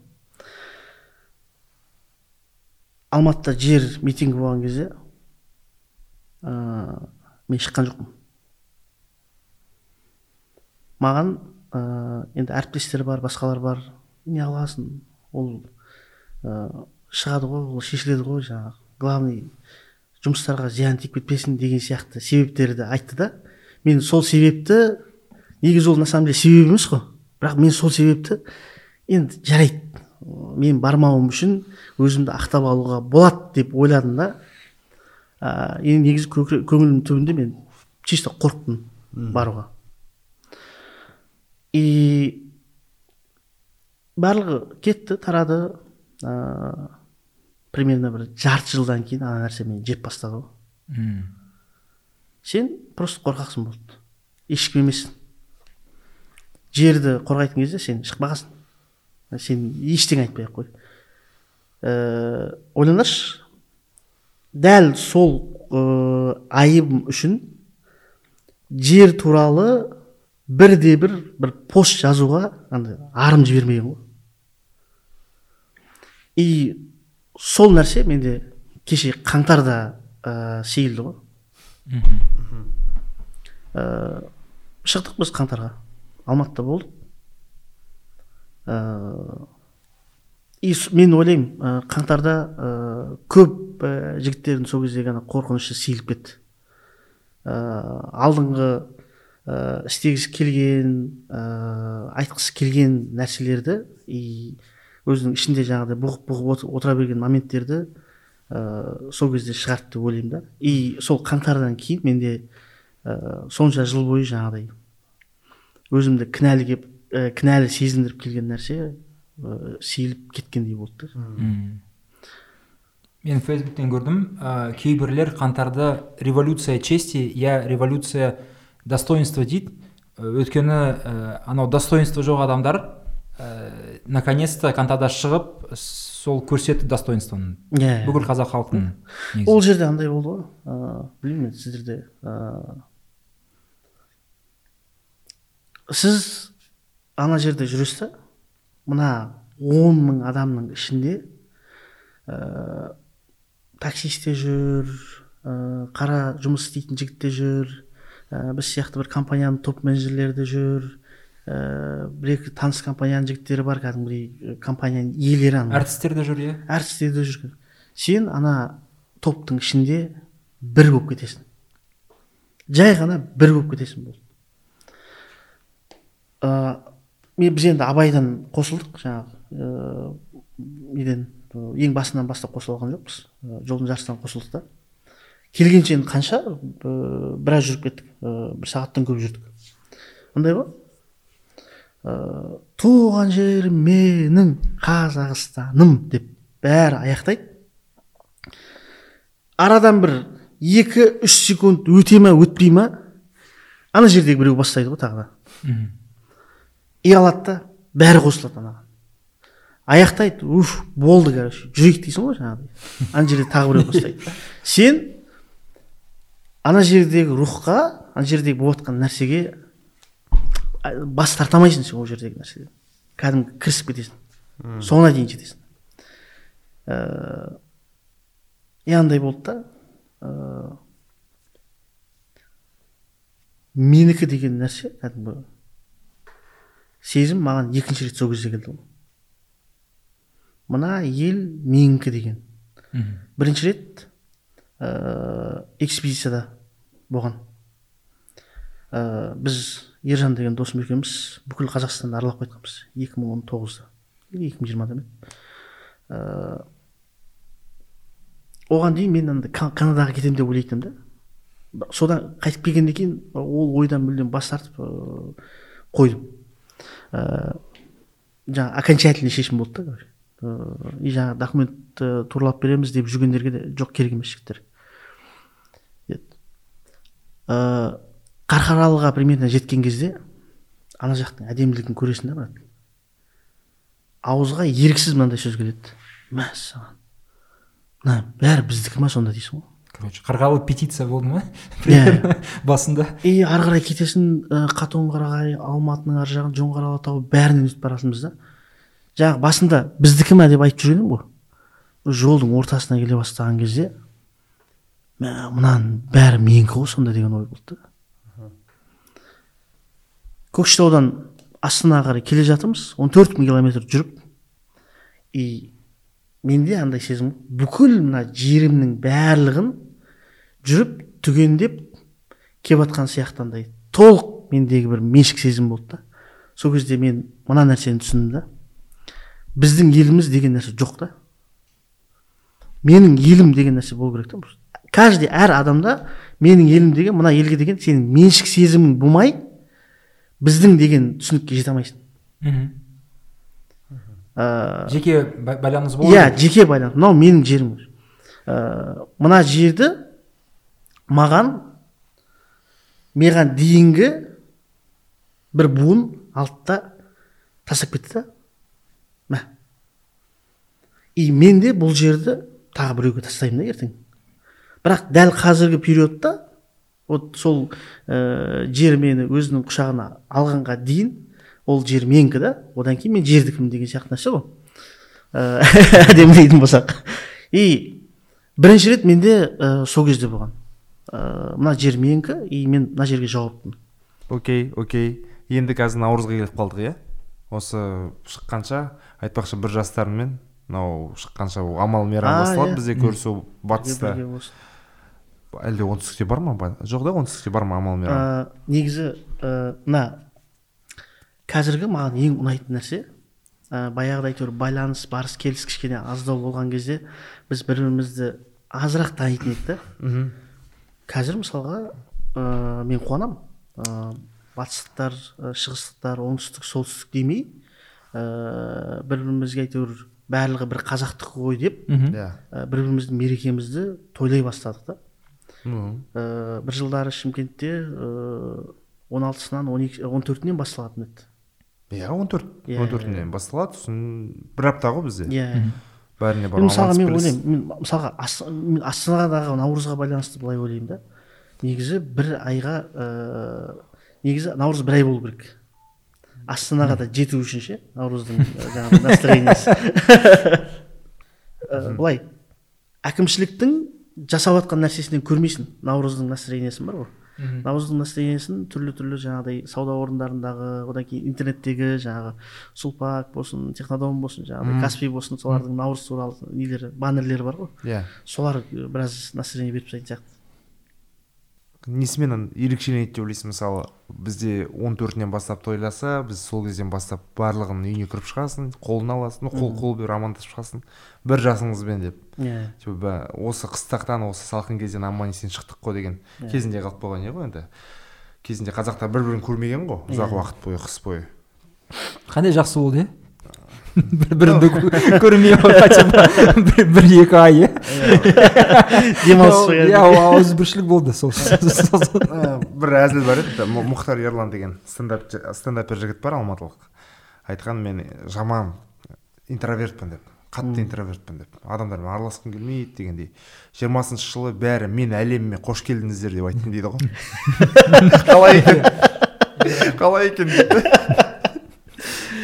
Алматыда жер митингі болған кезде ә, мен шыққан жоқпын. Маған ә, енді әріптестер бар басқалар бар не қыласың? Ол ә, шығады ғой ол шешіледі ғой жаңағы. Главный жұмыстарға зиян тиіп кетпесін деген сияқты себептерді айтты да. Мен сол себепті негізі ол на самом деле себеп емес қой. Бірақ мен сол себепті енді жарайды. Мен бармауым үшін өзімді ақтап алуға болады деп ойладым да. Ә, енді негізі көкірек- көңілімнің түбінде мен чисто қорықтым баруға. И барлығы кетті тарады. Ә, примерно бір жарты жылдан кейін ана нәрсе мені жеп бастады ғой. Сен просто қорқақсың болды. Ешкім емессің. Жерді қорғайтын кезде сен шықпағансың сен ештеңе айтпай ақ қой. Ә, ойлаңдаршы дәл сол ә, айыбым үшін жер туралы бірде бір бір пост жазуға андай арым жібермеген ғой. И сол нәрсе менде кеше қаңтарда ә, сейілді ғой. Ә, шықтық біз қаңтарға. Алматыда болдық. Ә, и мен ойлаймын ә, қаңтарда ә, көп ә, жігіттердің сол кездегі ана қорқынышы сейіліп кетті. Ә, алдыңғы ә, істегісі келген ә, айтқысы келген нәрселерді и өзінің ішінде жаңағыдай бұғып бұғып отыр- отыра берген моменттерді ә, сол кезде шығарды деп ойлаймын да. И сол қаңтардан кейін менде ә, сонша жыл бойы жаңағыдай өзімді кінәлі кеп ә, кінәлі сезіндіріп келген нәрсе ә, сейіліп кеткендей болды мен фейсбуктен көрдім. Ә, кейбірлер қаңтарды революция чести я революция достоинства дейді. Ә, өйткені ә, анау достоинство жоқ адамдар ә, наконец то қаңтарда шығып сол көрсетті достоинствоны. Иә бүкіл қазақ халқының негізі. ол жерде андай болды ғой. Ыыы білмеймін енді сіздерде ыыы сіз ана жерде жүресіз да мына он мың адамның ішінде ыыы таксист те жүр ыыы қара жұмыс істейтін жігіт те жүр ә, біз сияқты бір компанияның топ менеджерлері де жүр ыыы бір екі таныс компанияның жігіттері бар кәдімгідей компанияның иелері ана әртістер де жүр иә? Әртістер де жүрген сен ана топтың ішінде бір болып кетесің. Жай ғана бір болып кетесің болды. Ә, мен біз енді абайдан қосылдық жаңағы ә, неден ең басынан бастап қосыла алған жоқпыз жолдың жарысынан қосылдық та. Келгенше енді қанша ә, біраз жүріп кеттік. Ә, бір сағаттан көп жүрдік. Мындай ғой. Ә, туған жерім менің қазақстаным деп бәрі аяқтайды. Арадан бір екі үш секунд өте ма өтпей ма? Ана жердегі біреу бастайды ғой тағы да. И алады да бәрі қосылады анаған аяқтайды уф болды короче жүрейік дейсің ғой жаңағыдай. Ана жерде тағы біреу бастайды сен ана жердегі рухқа ана жердегі болып жатқан нәрсеге бас тарта алмайсың сен ол жердегі нәрседен. Кәдімгі кірісіп кетесің. Соңына дейін жетесің. Ыыы и андай болды да ыыы менікі деген нәрсе кәдімгі сезім маған екінші рет сол кезде келді мына ел менікі деген. Мгм. бірінші рет ыыы экспедицияда болған. Ыыы біз ержан деген досым екеуміз бүкіл қазақстанды аралап қайтқанбыз екі мың он тоғызда. Екі мың жиырмада ыыы оған дейін мен андай Кан- канадаға кетемін деп ойлайтынмын да. Содан қайтып келгеннен кейін ол ойдан мүлдем бас тартып қойдым. Жаңағы окончательный шешім болды да ыыы и жаңағы документті туралап береміз деп жүргендерге де жоқ керек емес жігіттер. Ыыы қарқаралыға примерно жеткен кезде ана жақтың әдемілігін көресің да брат. Ауызға еріксіз мынандай сөз келеді. Мәссаған. Мына бәрі біздікі ма сонда дейсің ғой? Короче қарғалы петиция болды ма? Иә. басында. И ары қарай кетесің ә, қатонқарағай алматының ар жағын жоңғар алатауы бәрінен өтіп бара жатырмыз да. Жаңағы басында біздікі ма? деп айтып жүрген едім ғой. Жолдың ортасына келе бастаған кезде мә мынаның бәрі менікі ғой сонда деген ой болды. Да көкшетаудан астанаға қарай келе жатырмыз. 14 мың километр жүріп и менде андай сезім бүкіл мына жерімнің барлығын жүріп түгендеп келіп жатқан сияқты андай толық мендегі бір меншік сезім болды да. Сол кезде мен мына нәрсені түсіндім да. Біздің еліміз деген нәрсе жоқ та. Менің елім деген нәрсе болу керек та. Каждый әр адамда менің елім деген мына елге деген сенің меншік сезімің болмай біздің деген түсінікке жете алмайсың. Мгм. Ыыы жеке ба- байланыс болады иә жеке байланыс. Мынау менің жерім ыыы мына жерді маған маған дейінгі бір буын алды да тастап кетті да. Мә. И мен де бұл жерді тағы біреуге тастаймын да ертең. Бірақ дәл қазіргі периодта вот сол ә, жер мені өзінің құшағына алғанға дейін ол жер менікі да? Одан кейін мен жердікімін деген сияқты нәрсе ғой. Ә, әдемілейтін болсақ. И бірінші рет менде ә, сол кезде болған. Ә, мына жер менікі и мен мына жерге жауаптымын окей окей. Енді қазір наурызға келіп қалдық иә? Осы шыққанша айтпақшы бір жастармен мынау шыққанша амал мейрам А, басталады иә. бізде көрісу батыста. Әлде оңтүстікте бар ма? Жоқ да оңтүстікте бар ма амал мейрам? Негізі мына қазіргі маған ең ұнайтын нәрсе ә, баяғыда әйтеуір байланыс барыс келіс кішкене аздау болған кезде біз бір бірімізді азырақ танитын едік та. Мхм. Қазір мысалға ә, мен қуанамын. Ә, батыстықтар ә, шығыстықтар оңтүстік солтүстік демей ә, бір бірімізге әйтеуір барлығы бір қазақтікі ғой деп мхм. иә. ә, бір біріміздің мерекемізді тойлай бастадық та. Ә, бір жылдары шымкентте он алтысынан он екі он төртінен басталатын еді. Иә он төрт Иә, он төртінен басталады сосын бір апта ғой бізде. Иә. Бәріне бар мен мысалға мен ойлаймын мен мысалға мен астанадағы наурызға байланысты былай ойлаймын да. Негізі бір айға ә, негізі наурыз бір ай болу керек. Астанаға да жету үшін ше наурыздың жаңағы настроениесі. Ә, былай әкімшіліктің жасап жатқан нәрсесінен көрмейсің. Наурыздың настроениесін бар ғой. Наурыздың настроениесін түрлі түрлі жаңағыдай сауда орындарындағы одан кейін интернеттегі жаңағы сулпак болсын технодом болсын жаңағыдай каспий болсын солардың наурыз туралы нелері баннерлері бар ғой. Иә. Солар э, біраз настроение беріп тастайтын сияқты. Несімен ерекшеленеді деп ойлайсың мысалы бізде он төртінен бастап тойласа біз сол кезден бастап барлығын үйіне кіріп шығасың қолын аласың ну қол қол беріп амандасып шығасың бір жасыңызбен деп. Иә. Типа бә- осы қыстақтан осы салқын кезден аман есен шықтық қой деген кезінде қалып қойған иә ғой енді? Кезінде қазақтар бір бірін көрмеген ғой ұзақ Иә. уақыт бойы қыс бойы. Қандай жақсы болды иә бір біріңді кө- көрмей хотя бы бір, екі ай иә демалыс иә ауызбіршілік болды сол бір әзіл бар еді мұхтар ерлан деген стендап стендапер жігіт бар алматылық. Айтқан мен жаман интровертпін деп қатты интровертпін деп. Адамдармен араласқым келмейді дегендей. Жиырмасыншы жылы бәрі мен әлеміме қош келдіңіздер деп айттым дейді ғой. Қалай екен? Қалай екен? дейді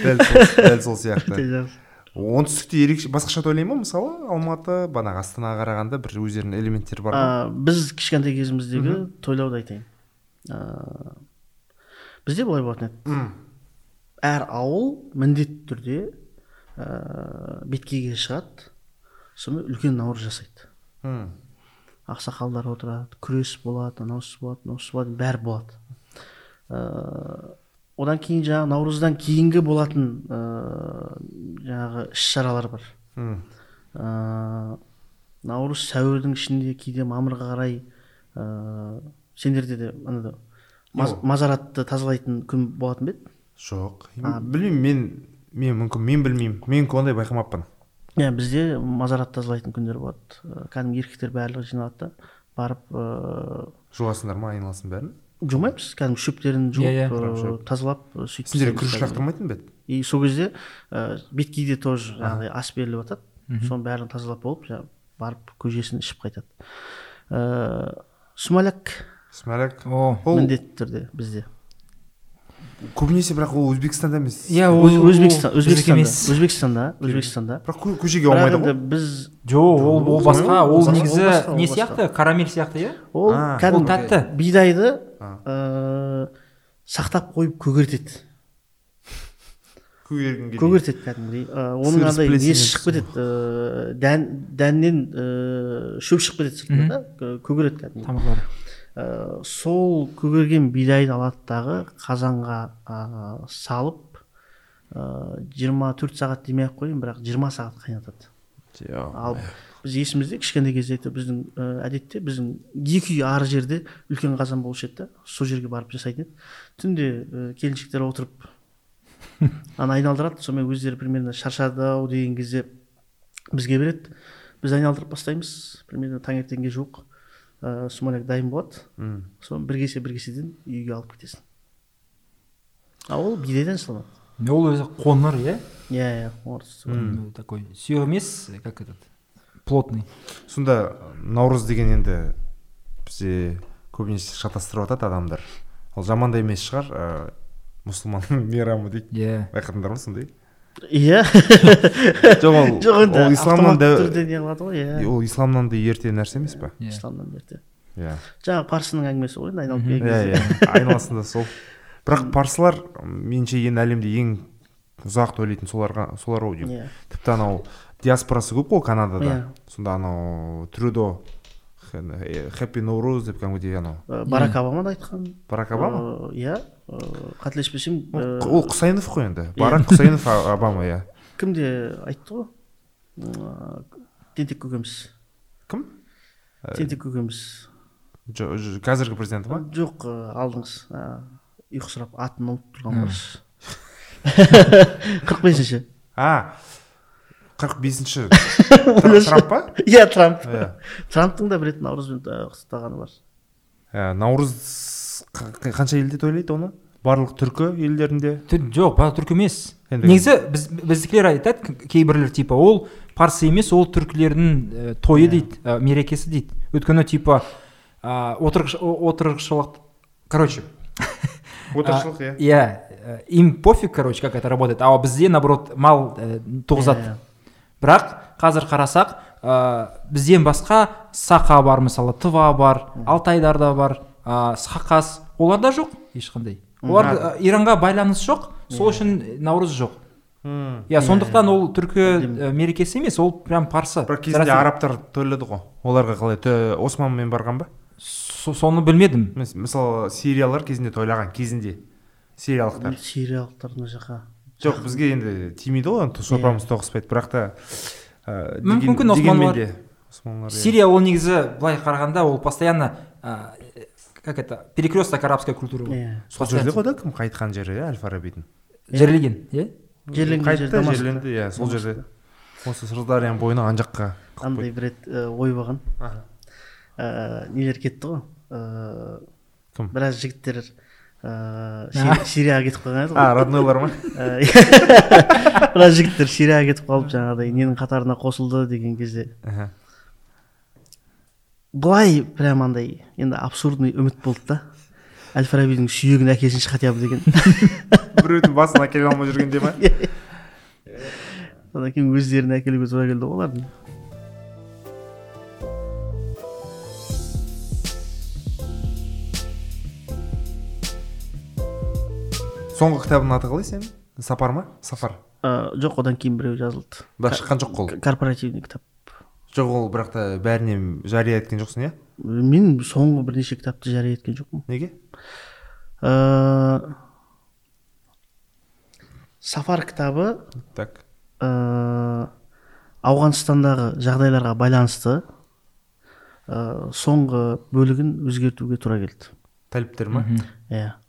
дәл сол дәл сол сияқты. Оңтүстікте ерекше басқаша тойлайды ма мысалы? Алматы бағанағы астанаға қарағанда бір өздерінің элементтері бар ғой. біз кішкентай кезіміздегі тойлауды айтайын. Бізде былай болатын еді. Әр ауыл міндетті түрде ә, беткейге шығады. Сонымен үлкен наурыз жасайды. М. ақсақалдар отырады күрес болады анаусы болады мынаусы болады бәрі болады. Ә, одан кейін жаңағы наурыздан кейінгі болатын ә, жаңағы іс шаралар бар ә, наурыз сәуірдің ішінде кейде мамырға қарай ә, сендерде де анада маз, мазаратты тазалайтын күн болатын ба еді? Жоқ. А. білмеймін мен мен мүмкін мен білмеймін. Мен ондай байқамаппын. Иә бізде мазарат тазалайтын күндер болады. Кәдімгі еркектер барлығы жиналады да барып ә, жуасыңдар ма айналасын бәрін? Жумаймыз кәдімгі шөптерін жуып ә, Шөп. тазалап сөйтіп сендерге істейміз күріш лақтырмайтын ба еді? И сол кезде ә, беткейде тоже жаңағыдай ас беріліп жатады соның бәрін тазалап болып жаңағы барып көжесін ішіп қайтады. Ә, сумаляк о. Ол міндетті түрде бізде. Көбінесе бірақ ол өзбекстанда емес. Иә ол өзбекстан біздікі өзбекстанда. Емес. Өзбекстанда өзбекстанда. Бірақ кө- көшеге алмайды ғой. біз жоқ ол ол басқа ол негізі не сияқты? Карамель сияқты иә? Ол кәдімгі тәтті. бидайды. Ә, сақтап қойып көгертеді. Көгерген келмейді. көгертеді кәдімгідей. Ә, оның андай несі шығып кетеді? Ә, дән дәннен ә, шөп шығып кетеді сыртында да? Кө- көгереді кәдімгі тамырлары. Ә, сол көгерген бидайды алады дағы қазанға ә, салып жиырма төрт сағат демей ақ қояйын бірақ жиырма сағат қайнатады. Ал біз есімізде кішкентай кезде әйтеуір біздің ә, әдетте біздің екі үй ары жерде үлкен қазан болушы еді да. Сол жерге барып жасайтын еді. Түнде ә, келіншектер отырып аны айналдырады. Сонымен өздері примерно шаршады ау деген кезде бізге береді. Біз айналдырып бастаймыз. Примерно таңертеңге жуық ә, сумаляк дайын болады. Соны бір кесе бір кеседен үйге алып кетесің. А ол бидайдан жасалады ол өзі қоңыр иә? Иә иә такой сұйық емес как этот плотный. Сонда наурыз деген енді бізде көбінесе шатастырып жатады адамдар. Ол жаман да емес шығар ә, мұсылманның мейрамы дейді. Иә. Байқадыңдар ма сондай иә. Жоқ ол жоқ енді ол исламнан да түрде не қылады ғой иә. Ол исламнан да ерте нәрсе емес па? Иә. Исламнан ерте. Иә. Жаңағы парсының әңгімесі ғой енді айналып келген иә кезде иә айналасында сол. Бірақ парсылар меніңше енді әлемде ең ұзақ тойлайтын соларға солар ау деймін. Иә. Тіпті анау диаспорасы көп қой канадада Иә. сонда анау трюдо хэппи ноурuz деп кәдімгідей анау. Ә, барак обама да айтқан. Барак обама? Ә, иә. Қателеспесем ол құсайынов қой енді. Барак құсайынов обама иә. Кім де айтты ғой? Тентек көкеміз. Кім? Тентек көкеміз. қазіргі президент па жоқ алдыңыз. Ұйқысырап атын ұмытып тұрған қарашы қырық бесінші. А қырық бесінші трамп па? Иә трамп. Иә. Трамптың да бір рет наурызбен ә, құттықтағаны бар. Ә, наурыз қанша елде тойлайды оны? Барлық түркі елдерінде? Жоқ бала түркі емес. Негізі біз біздікілер айтады кейбірлер типа ол парсы емес ол түркілердің ә, тойы дейді ә, мерекесі дейді. Өйткені типа ә, отырықшылық короче отырықшылық иә. иә им пофиг короче как это работает а бізде наоборот мал туғызады. Иә, бірақ қазір қарасақ ә, бізден басқа сақа бар мысалы тыва бар алтайдарда бар ә, хақас оларда жоқ ешқандай. Олар ә, иранға байланыс жоқ сол үшін наурыз жоқ. М. иә сондықтан ол түркі ә, мерекесі емес ол прям парсы. Бірақ кезінде арабтар тойлады ғой оларға қалай? Тө- османмен барған ба? Со- соны білмедім. Мыс- мысалы сириялар кезінде тойлаған кезінде. Сириялықтар. Сириялықтар мына жаққа. Жоқ бізге енді тимейді ғой енді сорпамыз тоғыспайды бірақ та ә, Мүмкін османлылар. османлылар иә. сирия ол негізі былай қарағанда ол постоянно как это перекресток арабской культуры ғой иә. Сол жерде ғой да кім қайтқан жері иә әл фарабидің жерленген иә. Жерленген қайтты жерленді иә сол жерде. Осы сырдарияның бойына ан жаққа андай бір рет ой болған. Нелер кетті ғой? Э, Кім? біраз жігіттер э, Сири- сирияға кетіп қалған еді ғой а роднойлар ма? Э, біраз жігіттер сирияға кетіп қалып жаңағыдай ненің қатарына қосылды деген кезде. Былай прям андай енді абсурдный үміт болды да. Әл фарабидің сүйегін әкелсінші хотя бы деген. Біреудің басына әкеле алмай жүргенде ма? Одан кейін өздерін әкелуге тура келді ғой олардың. Соңғы кітабының аты қалай сенің? Сапар ма? Сапар. Э, жоқ одан кейін біреу жазылды. Бірақ шыққан жоқ қой ол. корпоративный кітап. Жоқ ол бірақ та бәріне жария еткен жоқсың иә? Мен соңғы бірнеше кітапты жария еткен жоқпын. Неге? Э, сафар кітабы так. э, ауғанстандағы жағдайларға байланысты э, соңғы бөлігін өзгертуге тура келді. Талиптер ма? Иә.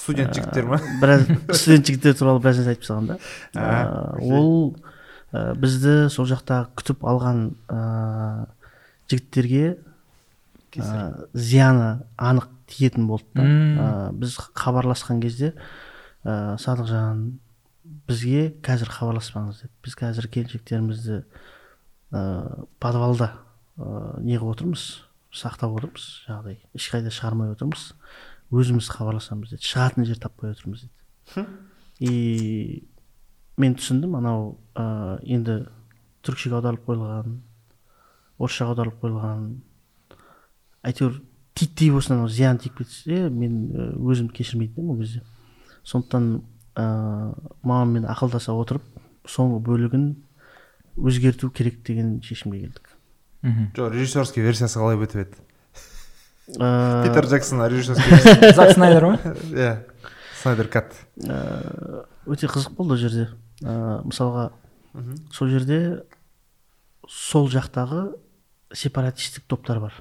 Студент жігіттер ма біраз студент жігіттер туралы біраз нәрсе айтып тастаған да. Э, ол э, бізді сол жақта күтіп алған э, жігіттерге э, зияны анық тиетін болды да. Э, біз хабарласқан кезде ә, садықжан бізге қазір хабарласпаңыз деп. Біз қазір келіншектерімізді ә, подвалда ә, не қылып отырмыз сақтап отырмыз жаңағыдай ешқайда шығармай отырмыз. Өзіміз хабарласамыз деді. Шығатын жер таппай отырмыз деді. И мен түсіндім анау ә, енді түркшеге аударылып қойылған орысшаға аударылып қойылған әйтеуір титтей болсын анау зиян тиіп кетсе мен өзімді кешірмейтін едім ол кезде. Сондықтан ә, мамаммен ақылдаса отырып соңғы бөлігін өзгерту керек деген шешімге келдік. Мхм. Жоқ режиссерский версиясы қалай бітіп еді? Питер джексон режиссерский версия зак снайдер ма? Иә снайдер кат. Ә, өте қызық болды ол жерде. Ә, мысалға сол жерде сол жақтағы сепаратистік топтар бар.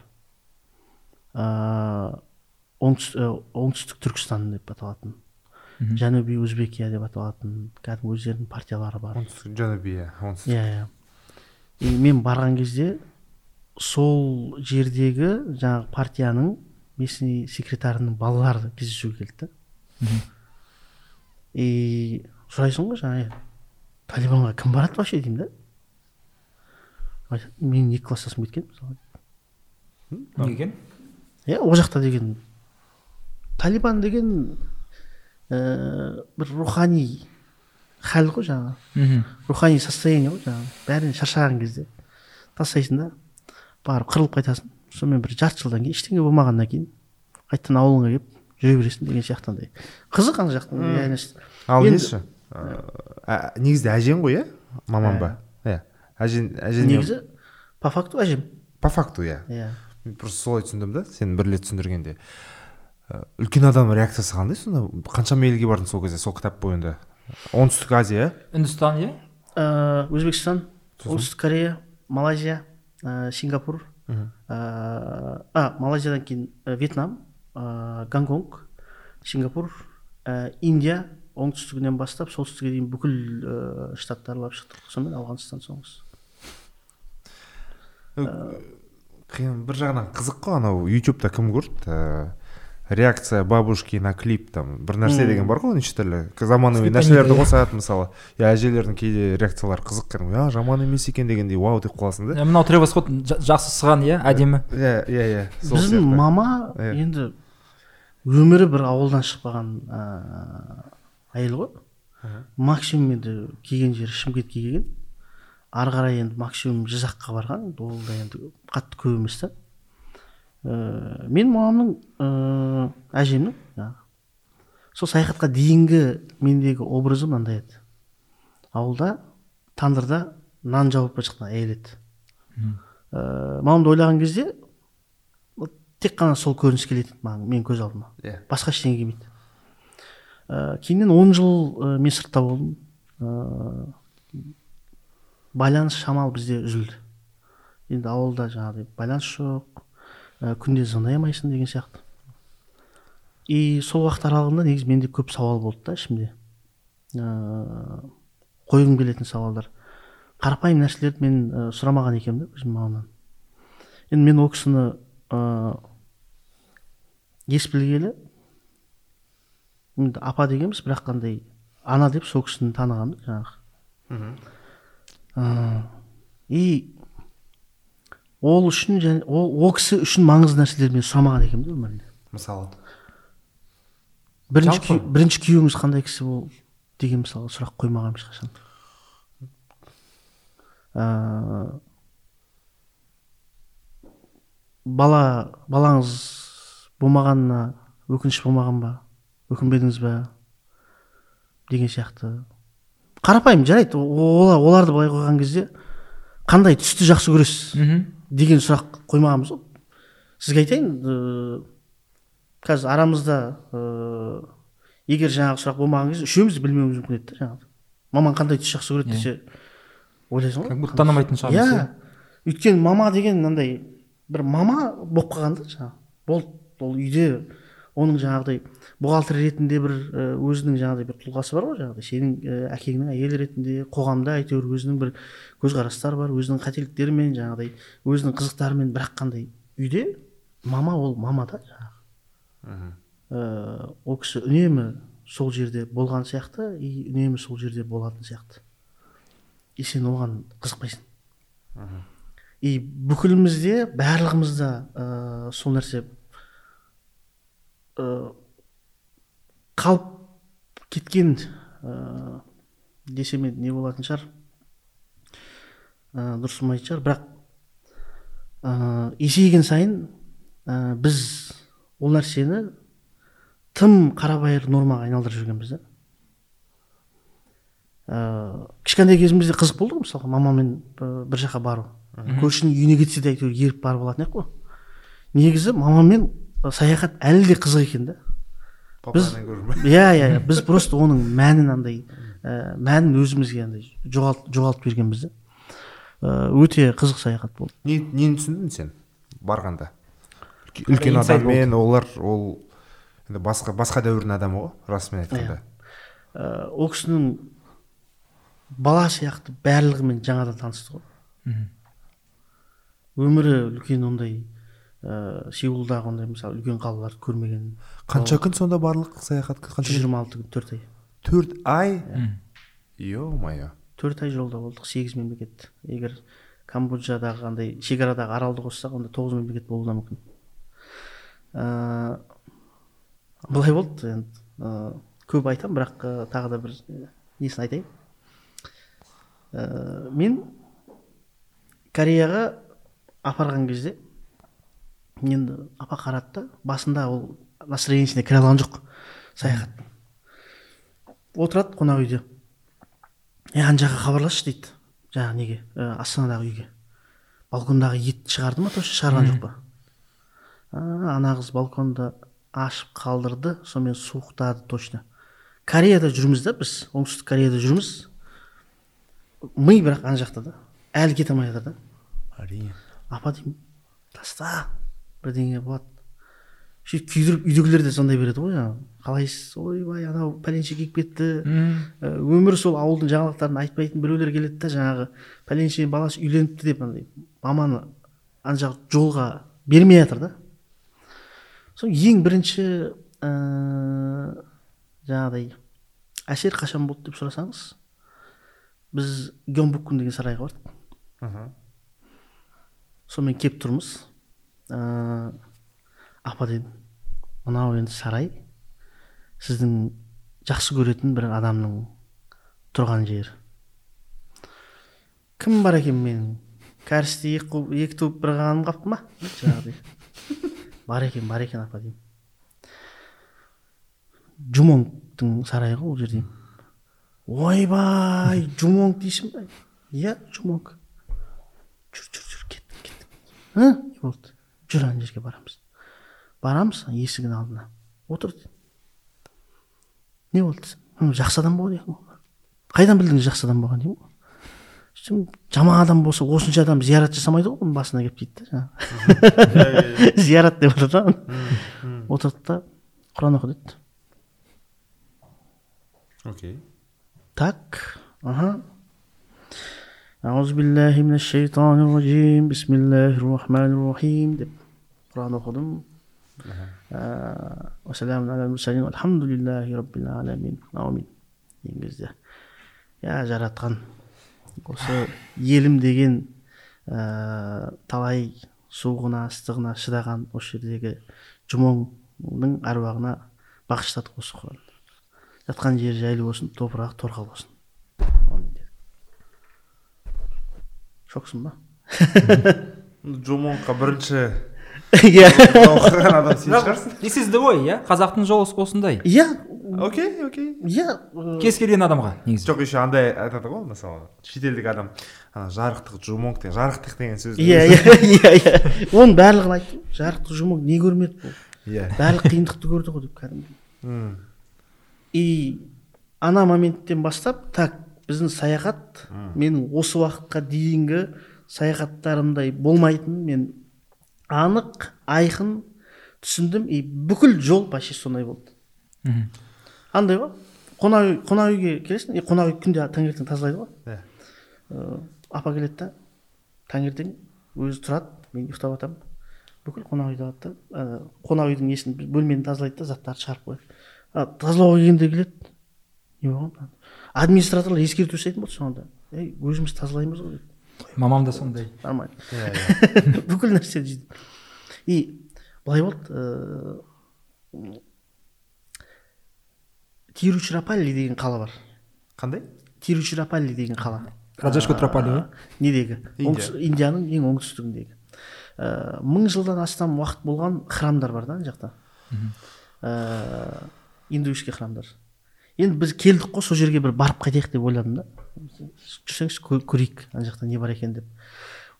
Ә, оңтүстік, түркістан деп аталатын Мгм. жәнуби өзбекия деп аталатын кәдімгі өздерінің партиялары бар. Оңтүстік жануби иә оңтүстік. Иә иә. И мен барған кезде сол жердегі жаңағы партияның местный секретарының балалары кездесуге келді да. И сұрайсың ғой жаңағы талибанға кім барады вообще? деймін да. Айтады, менің екі класстасым кеткен мысалы. Неге? Екен иә ол жақта деген талибан деген ә, бір рухани хәл ғой жаңағы. Мхм. Рухани состояние ғой жаңағы. Бәрінен шаршаған кезде. Тастайсың да. Барып қырылып қайтасың. Сонымен бір жарты жылдан кейін ештеңе болмағаннан кейін қайтадан ауылыңа келіп жүре бересің деген сияқты андай қызық ана жақтың реальность ал несі? Ә, негізінде әжең ғой иә? Маман ба? Иә. Әжең әжең негізі по факту әжем. По факту иә. Иә. Мен просто солай түсіндім да сен бір рет түсіндіргенде. Ә, үлкен адам реакциясы қандай сонда? Қаншама елге бардың сол кезде сол кітап бойында? Оңтүстік азия үндістан иә? Ә, өзбекстан оңтүстік корея малайзия. Ә, сингапур. Ә, а малайзиядан кейін ә, вьетнам ә, гонконг сингапур ә, индия. Оңтүстігінен бастап солтүстігіне дейін бүкіл ә, штатты аралап шықтық. Сонымен ауғанстан соңғысы қиын бір жағынан қызық қой анау ютубта кім көрді? Реакция бабушки на клип там. Бір нәрсе деген бар ғой неше түрлі заманауи нәрселерді қосады мысалы. Иә әжелердің кейде реакциялары қызық кәдімгі. А жаман емес екен дегендей вау деп қаласың да. Мынау тревор скотт жа- жақсы сыған иә әдемі? Иә иә иә сол біздің мама енді өмірі бір ауылдан шықпаған ә, әйел ғой. Максимум енді келген жері шымкентке келген. Ары қарай енді максимум жызаққа барған. Ол да енді қатты көп емес та. Ә, мен мамамның ә, әжемнің жаңағы сол саяхатқа дейінгі мендегі образы мынандай еді. Ауылда тандырда нан жауып бара жатқан әйел еді. Ә, мамамды ойлаған кезде тек қана сол көрініс келетін маған менің көз алдыма. Иә. Басқа ештеңе келмейді. Ә, кейіннен он жыл ә, мен сыртта болдым. Ә, байланыс шамалы бізде үзілді. Енді ауылда жаңағыдай байланыс жоқ. Ә, күнде звондай алмайсың деген сияқты. И сол уақыт аралығында негізі менде көп сауал болды да ішімде. Ыыы қойғым келетін сауалдар. Қарапайым нәрселерді мен ә, сұрамаған екенмін да өзім мамамнан. Енді мен ол кісіні ыыы ес білгелі енді апа дегенбіз бірақ қандай ана деп сол кісіні танығанмын да жаңағы. Мхм. И ол үшін және ол, ол кісі үшін маңызды нәрселерді мен сұрамаған екенмін да өмірімде мысалы? Бірінші, бірінші күйеуіңіз қандай кісі болды деген мысалы сұрақ қоймағанмын ешқашан. Ыыы бала балаңыз болмағанына өкініш болмаған ба? өкінбедіңіз ба деген сияқты. Қарапайым жарайды олар, оларды былай қойған кезде қандай түсті жақсы көресіз? Мхм. Деген сұрақ қоймағанбыз ғой. Сізге айтайын ыыы қазір арамызда ыыы егер жаңағы сұрақ болмаған кезде үшеуміз де білмеуіміз мүмкін еді да жаңағы. Мамаң қандай түс жақсы көреді десе ойлайсың ғой. Как будто танымайтын шығармыз иә. Өйткені мама деген мынандай бір мама болып қалған да жаңағы. Болды ол үйде оның жаңағыдай бухгалтер ретінде бір өзінің жаңағыдай бір тұлғасы бар ғой жаңағыдай. Сенің әкеңнің әйелі ретінде қоғамда әйтеуір өзінің бір көзқарастары бар өзінің қателіктерімен жаңағыдай өзінің қызықтарымен. Бірақ қандай? Үйде мама ол мама да жаңағы. Ол кісі үнемі сол жерде болған сияқты и үнемі сол жерде болатын сияқты. И сен оған қызықпайсың. Мхм. и бүкілімізде барлығымызда ыыы сол нәрсе ыыы қалып кеткен ыыы десем енді не болатын шығар. Ыыы дұрыс болмайтын шығар. Бірақ ыыы есейген сайын ә, біз ол нәрсені тым қарабайыр нормаға айналдырып жүргенбіз да ыыы кішкентай кезімізде қызық болды ғой мысалға мамамен ә, бір жаққа бару. Көршінің үйіне кетсе де әйтеуір еріп барып алатын едік қой. Негізі мамамен саяхат әлі де қызық екен да Біз- иә иә иә. Біз просто оның мәнін андай ә, мәнін өзімізге андай жоғалт, жоғалтып бергенбіз да Ә, өте қызық саяхат болды. Не нені түсіндің сен барғанда? Үлке- үлкен адаммен олар ол енді басқа басқа дәуірдің адамы ғой расымен айтқанда. Ә, ол кісінің бала сияқты барлығымен жаңадан танысты ғой. Мхм. өмірі үлкен ондай ә, сеулдағы ондай мысалы үлкен қалаларды көрмеген қанша күн сонда барлық саяхат қанша жүз жиырма алты күн төрт ай. Төрт ай? Е мое төрт ай жолда болдық сегіз мемлекет. Егер камбоджадағы андай шекарадағы аралды қоссақ онда тоғыз мемлекет болуы да мүмкін. Ыыы былай болды енді. Ыыы көп айтамын бірақ ы, тағы да бір несін айтайын. Ыыы мен кореяға апарған кезде енді апа қарады да басында ол настроениесіне кіре алған жоқ саяхаттың отырады қонақ үйде. Е ана жаққа хабарласшы дейді. Жаңағы неге? Ә, астанадағы үйге. Балкондағы ет шығарды ма? Точно шығарған жоқ па? А, ана қыз балконды ашып қалдырды сонымен суықтады точно. Кореяда жүрміз да біз оңтүстік кореяда жүрміз. Ми бірақ ана жақта да әлі кете алмай жатыр да әрине. Апа деймін таста бірдеңе болады. Сөйтіп күйдіріп үйдегілер де сондай береді ғой жаңағы. Қалайсыз? Ойбай анау пәленше келіп кетті. Ә, өмір сол ауылдың жаңалықтарын айтпайтын біреулер келеді да жаңағы пәленше баласы үйленіпті деп андай маманы ана жақ жолға бермей жатыр да. Сол ең бірінші ыыы жаңағыдай әсер қашан болды? деп сұрасаңыз біз геонбуккун деген сарайға бардық. Мхм. сонымен келіп тұрмыз. Ыыы апа дедім мынау енді сарай сіздің жақсы көретін бір адамның тұрған жері кім бар екен менің? Кәрісте екі, екі туып бір қағаным қалыпты ма? Жаңағыдай бар екен бар екен апа деймін жумоңтың сарайы ғой ол жер деймін ойбай жумоңг дейсің ба иә жумоңг жүр жүр жүр кеттік кеттік болды? жүр ана жерге барамыз барамыз есігінің алдына отыр деді. не болды десем, «Хм, жақсы адам болған екен ғой қайдан білдіңіз жақсы адам болғанын деймін ғой сөйтсем жаман адам болса осынша адам зиярат жасамайды ғой оның басына келіп дейді да жаңағы зиярат деп жатыр да оны. отырды да құран оқы деді окей так аха أعوذ بالله من الشيطان الرجيم بسم الله الرحمن الرحيم деп құран аламин аумин деген кезде иә жаратқан осы елім деген ә, талай суығына ыстығына шыдаған осы жердегі жұмоңның әруағына бағыштадық осы құран жатқан жері жайлы болсын топырағы торқа болсын шоксың ба джумонға бірінші иә. Оқыған адам сен шығарсың? this is the way иә? Қазақтың жолы осындай. Иә. Окей окей. Иә. Кез келген адамға негізі. Жоқ еще андай айтады ғой мысалы шетелдік адам ана жарықтық жумонг деген жарықтық деген сөз иә иә иә иә. Оның барлығын айттым. Жарықтық жұмок не көрмеді бұл? Иә. Барлық қиындықты көрді ғой деп кәдімгідей. И ана моменттен бастап так біздің саяхат менің осы уақытқа дейінгі саяхаттарымдай болмайтынын мен анық айқын түсіндім и бүкіл жол почти сондай болды. Мхм. андай ғой. Қонақ үй қонақ үйге келесің и қонақ үй күнде таңертең тазалайды ғой. Иә. Э, апа келеді да таңертең өзі тұрады мен ұйықтап жатамын бүкіл қонақ үйді алады да ә, қонақ үйдің несін бөлмені тазалайды да заттарды шығарып қояды. А тазалауға келгенде келеді. Не болған администраторлар ескерту жасайтын болды соңында. Ей өзіміз тазалаймыз ғой деп мамам да сондай нормально бүкіл нәрсені жейді и былай болды ыыы тиручрапалли деген қала бар. Қандай? Тиручрапалли деген қала. Раджеш котрапали ғой недегі индияның ең оңтүстігіндегі ә, мың жылдан астам уақыт болған храмдар бар да ана жақта. Ә, индуистский храмдар. Енді біз келдік қой сол жерге бір барып қайтайық деп ойладым да. Жүрсеңізші кө- көрейік ана жақта не бар екен деп.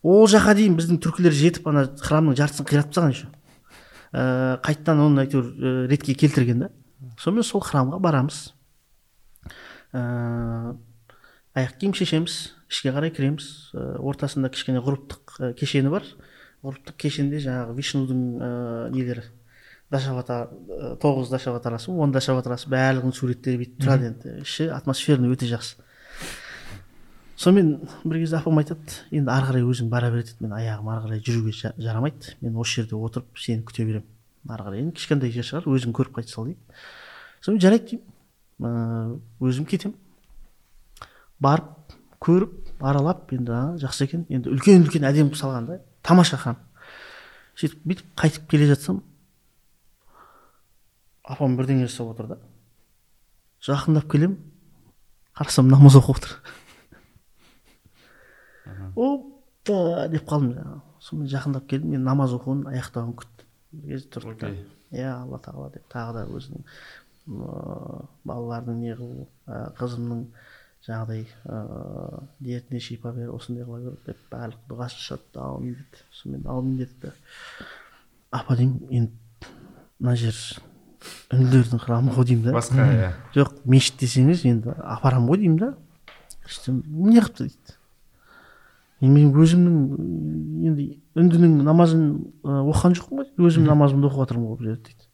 ол жаққа дейін біздің түркілер жетіп ана храмның жартысын қиратып тастаған еще. Ә, қайтадан оны әйтеуір ә, ретке келтірген да. Сонымен сол храмға барамыз. Ә, аяқ киім шешеміз ішке қарай кіреміз. Ортасында кішкене ғұрыптық кешені бар. Ғұрыптық кешенде жаңағы вишнудың ә, нелері? Дашавата тоғыз дашаватарасы он дашаватарасы барлығының суреттері бүйтіп тұрады енді. Іші атмосферный өте жақсы. Сонымен бір кезде апам айтады енді ары қарай өзің бара бер мен аяғым ары қарай жүруге жа- жарамайды мен осы жерде отырып сені күте беремін. Ары қарай енді кішкентай жер шығар өзің көріп қайта сал дейді. Сонымен жарайды деймін. Өзім кетемін. Барып көріп аралап енді жақсы екен. Енді үлкен үлкен әдемі қылып салған да тамаша храм сөйтіп бүйтіп қайтып келе жатсам апам бірдеңе жасап отыр да. Жақындап келем қарасам намаз оқып отыр. Опа деп қалдым жаңағы. Сонымен жақындап келдім мен намаз оқуын аяқтауын күттім. Бір кезде тұрдық та. Иә алла тағала деп. Тағы да өзінің ыыы, балалардың не қыл қызымның жаңағыдай ыыы дертіне шипа бер осындай қыла көр деп барлық дұғасын жасады аумин деді сонымен аумин дедік та апа деймін енді мына жер үнділердің храмы ғой деймін да. Басқа иә. Жоқ мешіт десеңіз енді апарамын ғой деймін да. Сөйтсем не қылыпты дейді? Енді мен өзімнің енді үндінің намазын оқыған жоқпын ғой. өзім намазымды оқып жатырмын ғой бұл жерде дейді.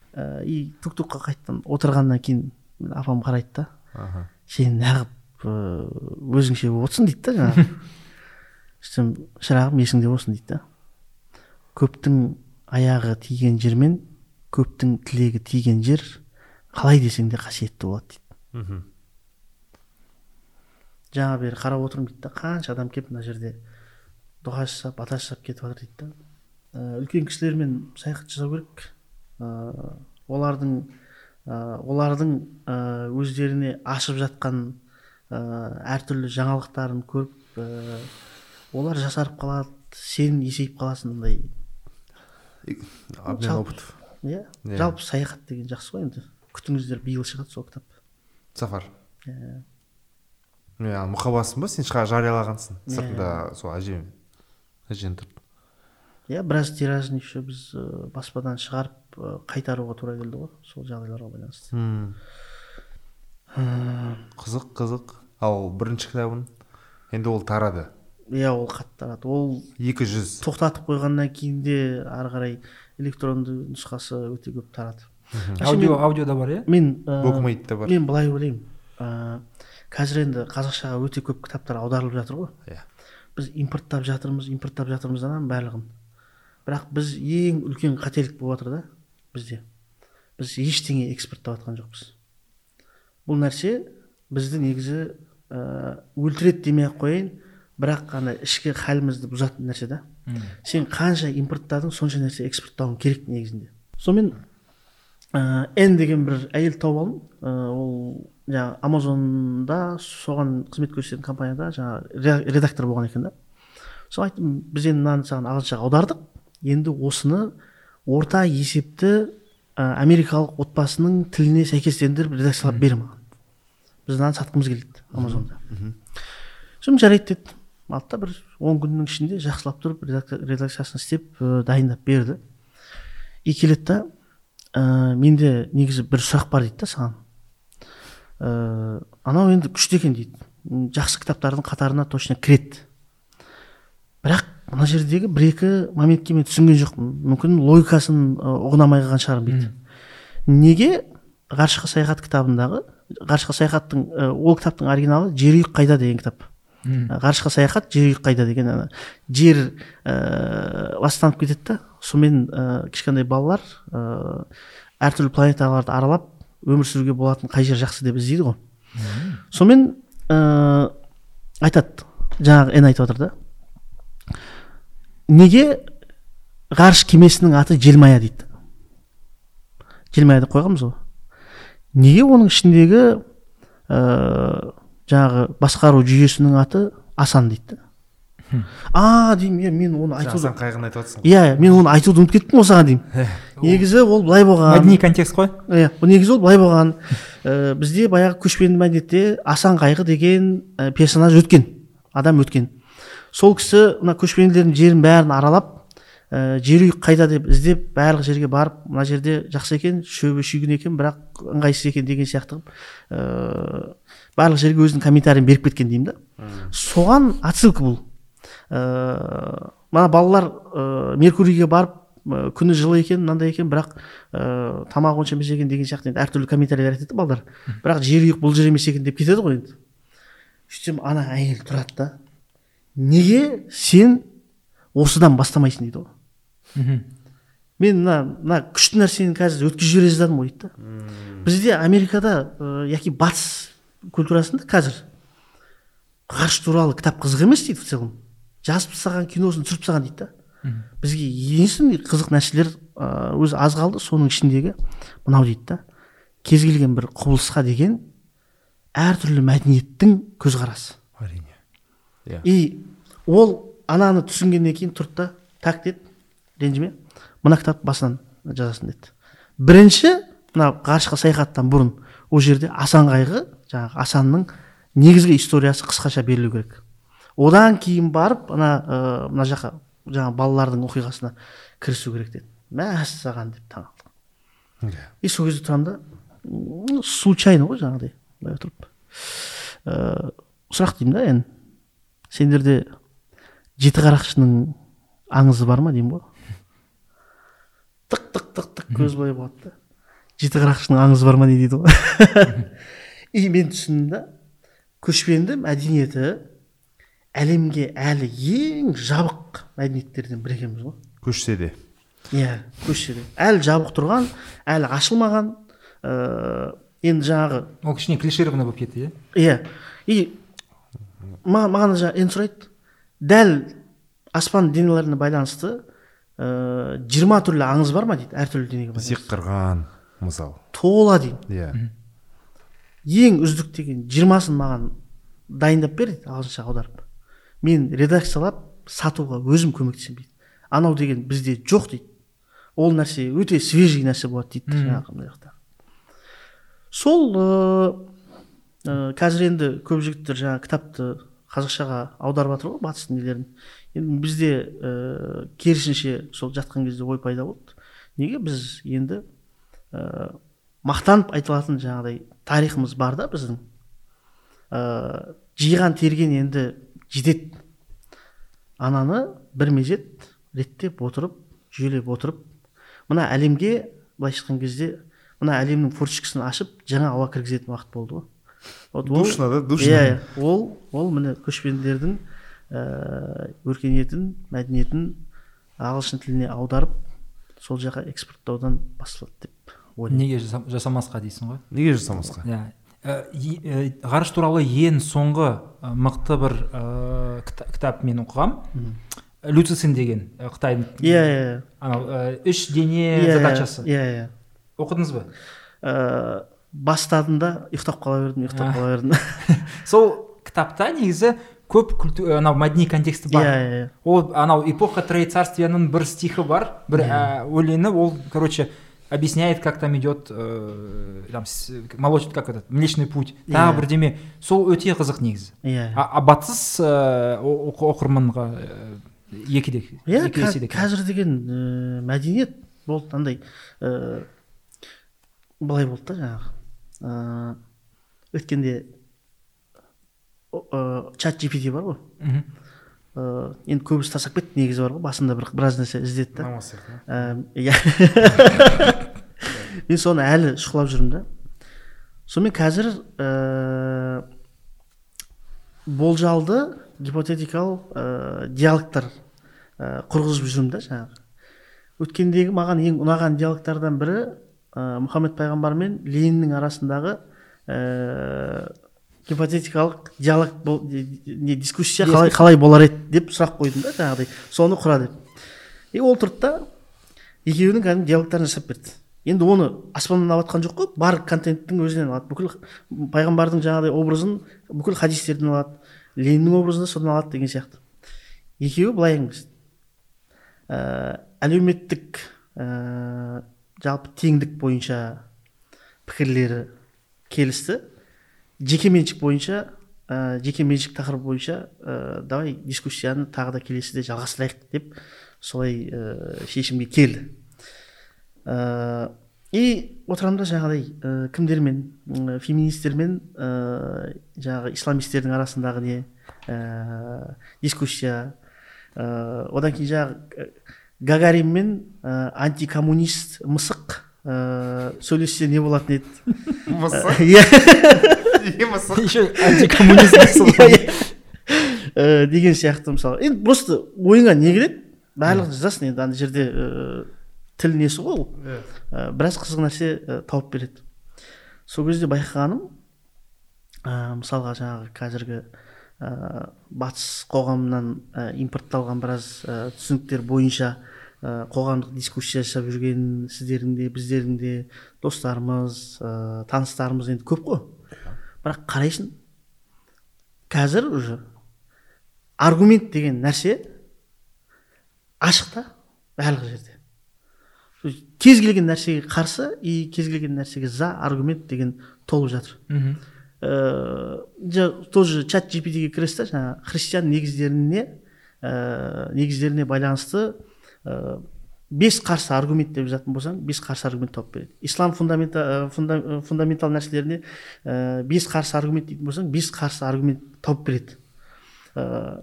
И тук тукқа қайтадан отырғаннан кейін апам қарайды да. Аха. Сен неғып өзіңше болып отырсың дейді да жаңағы. Сөйтсем шырағым есіңде болсын дейді да. Көптің аяғы тиген жер мен көптің тілегі тиген жер қалай десең де қасиетті болады дейді. Мхм. Жаңа бері қарап отырмын дейді да. Қанша адам келіп мына жерде дұға жасап бата жасап кетіп жатыр дейді да. Ә, үлкен кісілермен саяхат жасау керек. Ә, олардың ә, олардың ә, өздеріне ашып жатқан ә, әртүрлі жаңалықтарын көріп ә, олар жасарып қалады сен есейіп қаласың андай обмен опытов. Иә Иә. жалпы саяхат деген жақсы ғой енді. Күтіңіздер биыл шығады сол кітап. Сафар. Иә. мұқабасың ба? Сен шыға жариялағансың Иә. сыртында сол әже тұрып иә біраз тиражын еще біз ә, баспадан шығарып ә, қайтаруға тура келді ғой сол жағдайларға байланысты. Қызық қызық. Ал бірінші кітабың енді ол тарады. Иә ол қатты тарады. Ол екі жүз. тоқтатып қойғаннан кейін де ары қарай электронды нұсқасы өте көп тарады. Аудио мен, аудио да бар иә? мен, ә, букмейт те бар. мен былай ойлаймын. Ә, қазір енді қазақшаға өте көп кітаптар аударылып жатыр ғой. Иә. Біз импорттап жатырмыз импорттап жатырмыз ананың барлығын. Бірақ біз ең үлкен қателік болып жатыр да бізде. Біз ештеңе экспорттап жатқан жоқпыз. Бұл нәрсе бізді негізі ә, өлтіреді демей ақ қояйын бірақ ана ішкі халімізді бұзатын нәрсе да. Сен қанша импорттадың сонша нәрсе экспорттауың керек негізінде. Сонымен ә, н деген бір әйел тауып алдым. Ә, ол жаңағы амазонда соған қызмет көрсететін компанияда жаңағы ре- редактор болған екен да. Сол айттым біз енді мынаны саған ағылшыншаға аудардық. Енді осыны орта есепті ә, америкалық отбасының тіліне сәйкестендіріп редакциялап бер маған. Біз мынаны сатқымыз келеді амазонда сосын жарайды деді. Алды да бір он күннің ішінде жақсылап тұрып редакция- редакциясын істеп ә, дайындап берді. И келеді да ә, менде негізі бір сұрақ бар дейді да саған. Ә, анау енді күшті екен дейді. Жақсы кітаптардың қатарына точно кіреді. Бірақ мына жердегі бір екі моментке мен түсінген жоқпын. Мүмкін логикасын ұғына алмай қалған шығармын дейді. Неге ғарышқа саяхат кітабындағы ғарышқа саяхаттың ол кітаптың оригиналы жер үйік қайда? деген кітап. Ғарышқа саяхат жер үйік қайда? деген ана жер ә, ластанып кетеді да сонымен ә, кішкентай балалар ә, әртүрлі планеталарды аралап өмір сүруге болатын қай жер жақсы деп іздейді ғой. Сонымен ә, айтады. Жаңағы н айтып отыр да. Неге ғарыш кемесінің аты желмая? дейді. Желмая деп қойғанбыз ғой. Неге оның ішіндегі ә, жаңағы басқару жүйесінің аты асан? дейді. А деймін иә мен оны айтуды қайғыны айтып жатрсың ғой? Иә мен оны айтуды ұмытып кеттім ғой саған деймін. Негізі ол былай болған. Мәдени контекст қой. Иә негізі ол былай болған. Ә, бізде баяғы көшпенді мәдениетте асан қайғы деген ә, персонаж өткен адам өткен. Сол кісі мына көшпенділердің жерін бәрін аралап ә, жер үйік қайда деп іздеп барлық жерге барып мына жерде жақсы екен шөбі шүйгін екен бірақ ыңғайсыз екен деген сияқты қылып ә, барлық жерге өзінің комментарийін беріп кеткен деймін да. Соған отсылка бұл. Ә, мына балалар ә, меркурийге барып ә, күні жылы екен мынандай екен бірақ ә, тамағы онша емес екен деген сияқты енді әртүрлі комментарийлер айтады да балалар. Бірақ жер үйік бұл жер емес екен деп кетеді ғой енді. Сөйтсем ана әйел тұрады да неге сен осыдан бастамайсың? дейді ғой. Мен мына мына күшті нәрсені қазір өткізіп жібере жаздадым ғой дейді да. Бізде америкада ә, яки батыс культурасында қазір ғарыш туралы кітап қызық емес дейді в целом. Жазып тастаған киносын түсіріп тастаған дейді да. Бізге единственный қызық нәрселер өзі аз қалды соның ішіндегі мынау дейді да. Кез келген бір құбылысқа деген әртүрлі мәдениеттің көзқарасы. Әрине. Иә. И ол ананы түсінгеннен кейін тұрды да так деді ренжіме. Мына кітапты басынан жазасың деді. Бірінші мына ғарышқа саяхаттан бұрын ол жерде асан қайғы жаңағы асанның негізгі историясы қысқаша берілу керек. Одан кейін барып ана ә, мына жаққа жаңағы балалардың оқиғасына кірісу керек деді. Мәссаған деп таң қалдым Иә. и сол кезде тұрамын да случайно ғой жаңағыдай былай отырып. Ә, сұрақ деймін да енді. Сендерде жеті қарақшының аңызы бар ма деймін ғой? Тық тық тық тық көз былай болады да. Жеті қарақшының аңызы бар ма не дейді ғой? И мен түсіндім да көшпенді мәдениеті әлемге әлі ең жабық мәдениеттерден бірі екенбіз ғой. Көшсе де. Иә көшсе де. Әлі жабық тұрған әлі ашылмаған ыыы енді жаңағы ол кішкене клишированный болып кетті иә? Иә. И ма- маған жаңа енді сұрайды. Дәл аспан денелеріне байланысты ыыы жиырма түрлі аңыз бар ма дейді әртүрлі денеге байланысты? Зиққырған мысалы тола деймін иә. Ең үздік деген жиырмасын маған дайындап бер дейді ағылшынша аударып. Мен редакциялап сатуға өзім көмектесемін дейді анау деген бізде жоқ дейді. Ол нәрсе өте свежий нәрсе болады дейді жаңағы мына жақта. Сол ыыы қазір енді көп жігіттер жаңағы кітапты қазақшаға аударып жатыр ғой батыстың нелерін енді бізде ә, керісінше сол жатқан кезде ой пайда болды. Неге? Біз енді ә, мақтанып айтылатын жаңағыдай тарихымыз бар да біздің. Ә, жиған терген енді жетеді ананы бір мезет реттеп отырып жүйелеп отырып мына әлемге былайша айтқан кезде мына әлемнің форточкасын ашып жаңа ауа кіргізетін уақыт болды ғой вот ол- Душно, да? Душно. иә иә. ол ол міне көшпенділердің ә, өркениетін мәдениетін ағылшын тіліне аударып сол жаққа экспорттаудан басталады деп ойлаймын неге жаса- жасамасқа дейсің ғой неге жасамасқа иә ғарыш туралы ең соңғы ә, мықты бір ә, кіта- кітап мен оқығам. Люцисен деген қытайдың иә иә анау ә, үш дене иә задачасы иә иә. Оқыдыңыз ба? Ә, бастадым да ұйықтап қала бердім ұйықтап қала бердім. Сол кітапта негізі көп күлту- анау мәдени контексті бар. Иә иә ол анау эпоха троецарствияның бір стихі бар бір өлеңі. Ол короче объясняет как там идет э, там молочный как этот млечный путь. Тағы Иә. бірдеме сол өте қызық негізі. Иә а, а батыс ә, о- оқы- оқырманға ә, екі де иә ка- қазір деген ә, мәдениет болды андай ә, былай болды да жаңағы. Ә, өткенде ә, чат gpt бар ғой. Мгм. Ә, енді көбісі тастап кетті негізі бар ғой басында бір біраз нәрсе іздеді да. Намаз сияқты Ә, иә. Мен соны әлі шұқылап жүрмін да. Сонымен қазір ә, болжалды гипотетикалық ә, диалогтар ә, құрғызып жүрмін да жаңағы. Өткендегі маған ең ұнаған диалогтардан бірі ә, мұхаммед пайғамбар мен лениннің арасындағы ә, гипотетикалық диалог бол- не дискуссия қалай, қалай болар еді деп сұрақ қойдым да жаңағыдай. Соны құра деп и ол тұрды да екеуінің кәдімгі диалогтарын жасап берді. Енді оны аспаннан алып жатқан жоқ қой. Бар контенттің өзінен алады. Бүкіл пайғамбардың жаңағыдай образын бүкіл хадистерден алады. Лениннің образын да содан алады деген сияқты. Екеуі былай әңгімелесті ә, әлеуметтік ә, жалпы теңдік бойынша пікірлері келісті. Жеке меншік бойынша ә, жеке меншік тақырып бойынша ә, давай дискуссияны тағы да келесіде жалғастырайық деп солай ә, шешімге келді. Ә, и отырамын да жаңағыдай ә, кімдермен м, феминистермен ә, жаңағы исламистердің арасындағы не ә, дискуссия ә, одан кейін жаңағы гагарин мен ә, антикоммунист мысық ә, сөйлессе не болатын еді? Мысық? Иә. Не мысық еще антикоммунист Ә, деген сияқты мысалы енді просто ойыңа не келеді? Барлығын жазасың енді ана жерде ә, тіл несі ғой ол? Ә, біраз қызық нәрсе тауып береді. Сол кезде байқағаным мысалға жаңағы қазіргі ә, батыс қоғамынан ә, импортталған біраз ә, түсініктер бойынша ә, қоғамдық дискуссия жасап жүрген сіздердің де біздердің де достарымыз ә, таныстарымыз енді көп қой. Бірақ қарайсың. Қазір уже аргумент деген нәрсе ашық та барлық жерде. Кез келген нәрсеге қарсы и кез келген нәрсеге за аргумент деген толып жатыр. Мгм. ә, жа- тоже чат gptге кіресіз да жаңағы христиан негіздеріне ә, негіздеріне байланысты ә, бес қарсы аргумент деп жазатын болсаң бес қарсы аргумент тауып береді. Ислам фундамента, фунда, фундаментал нәрселеріне ә, бес қарсы аргумент дейтін болсаң бес қарсы аргумент тауып береді. Ә,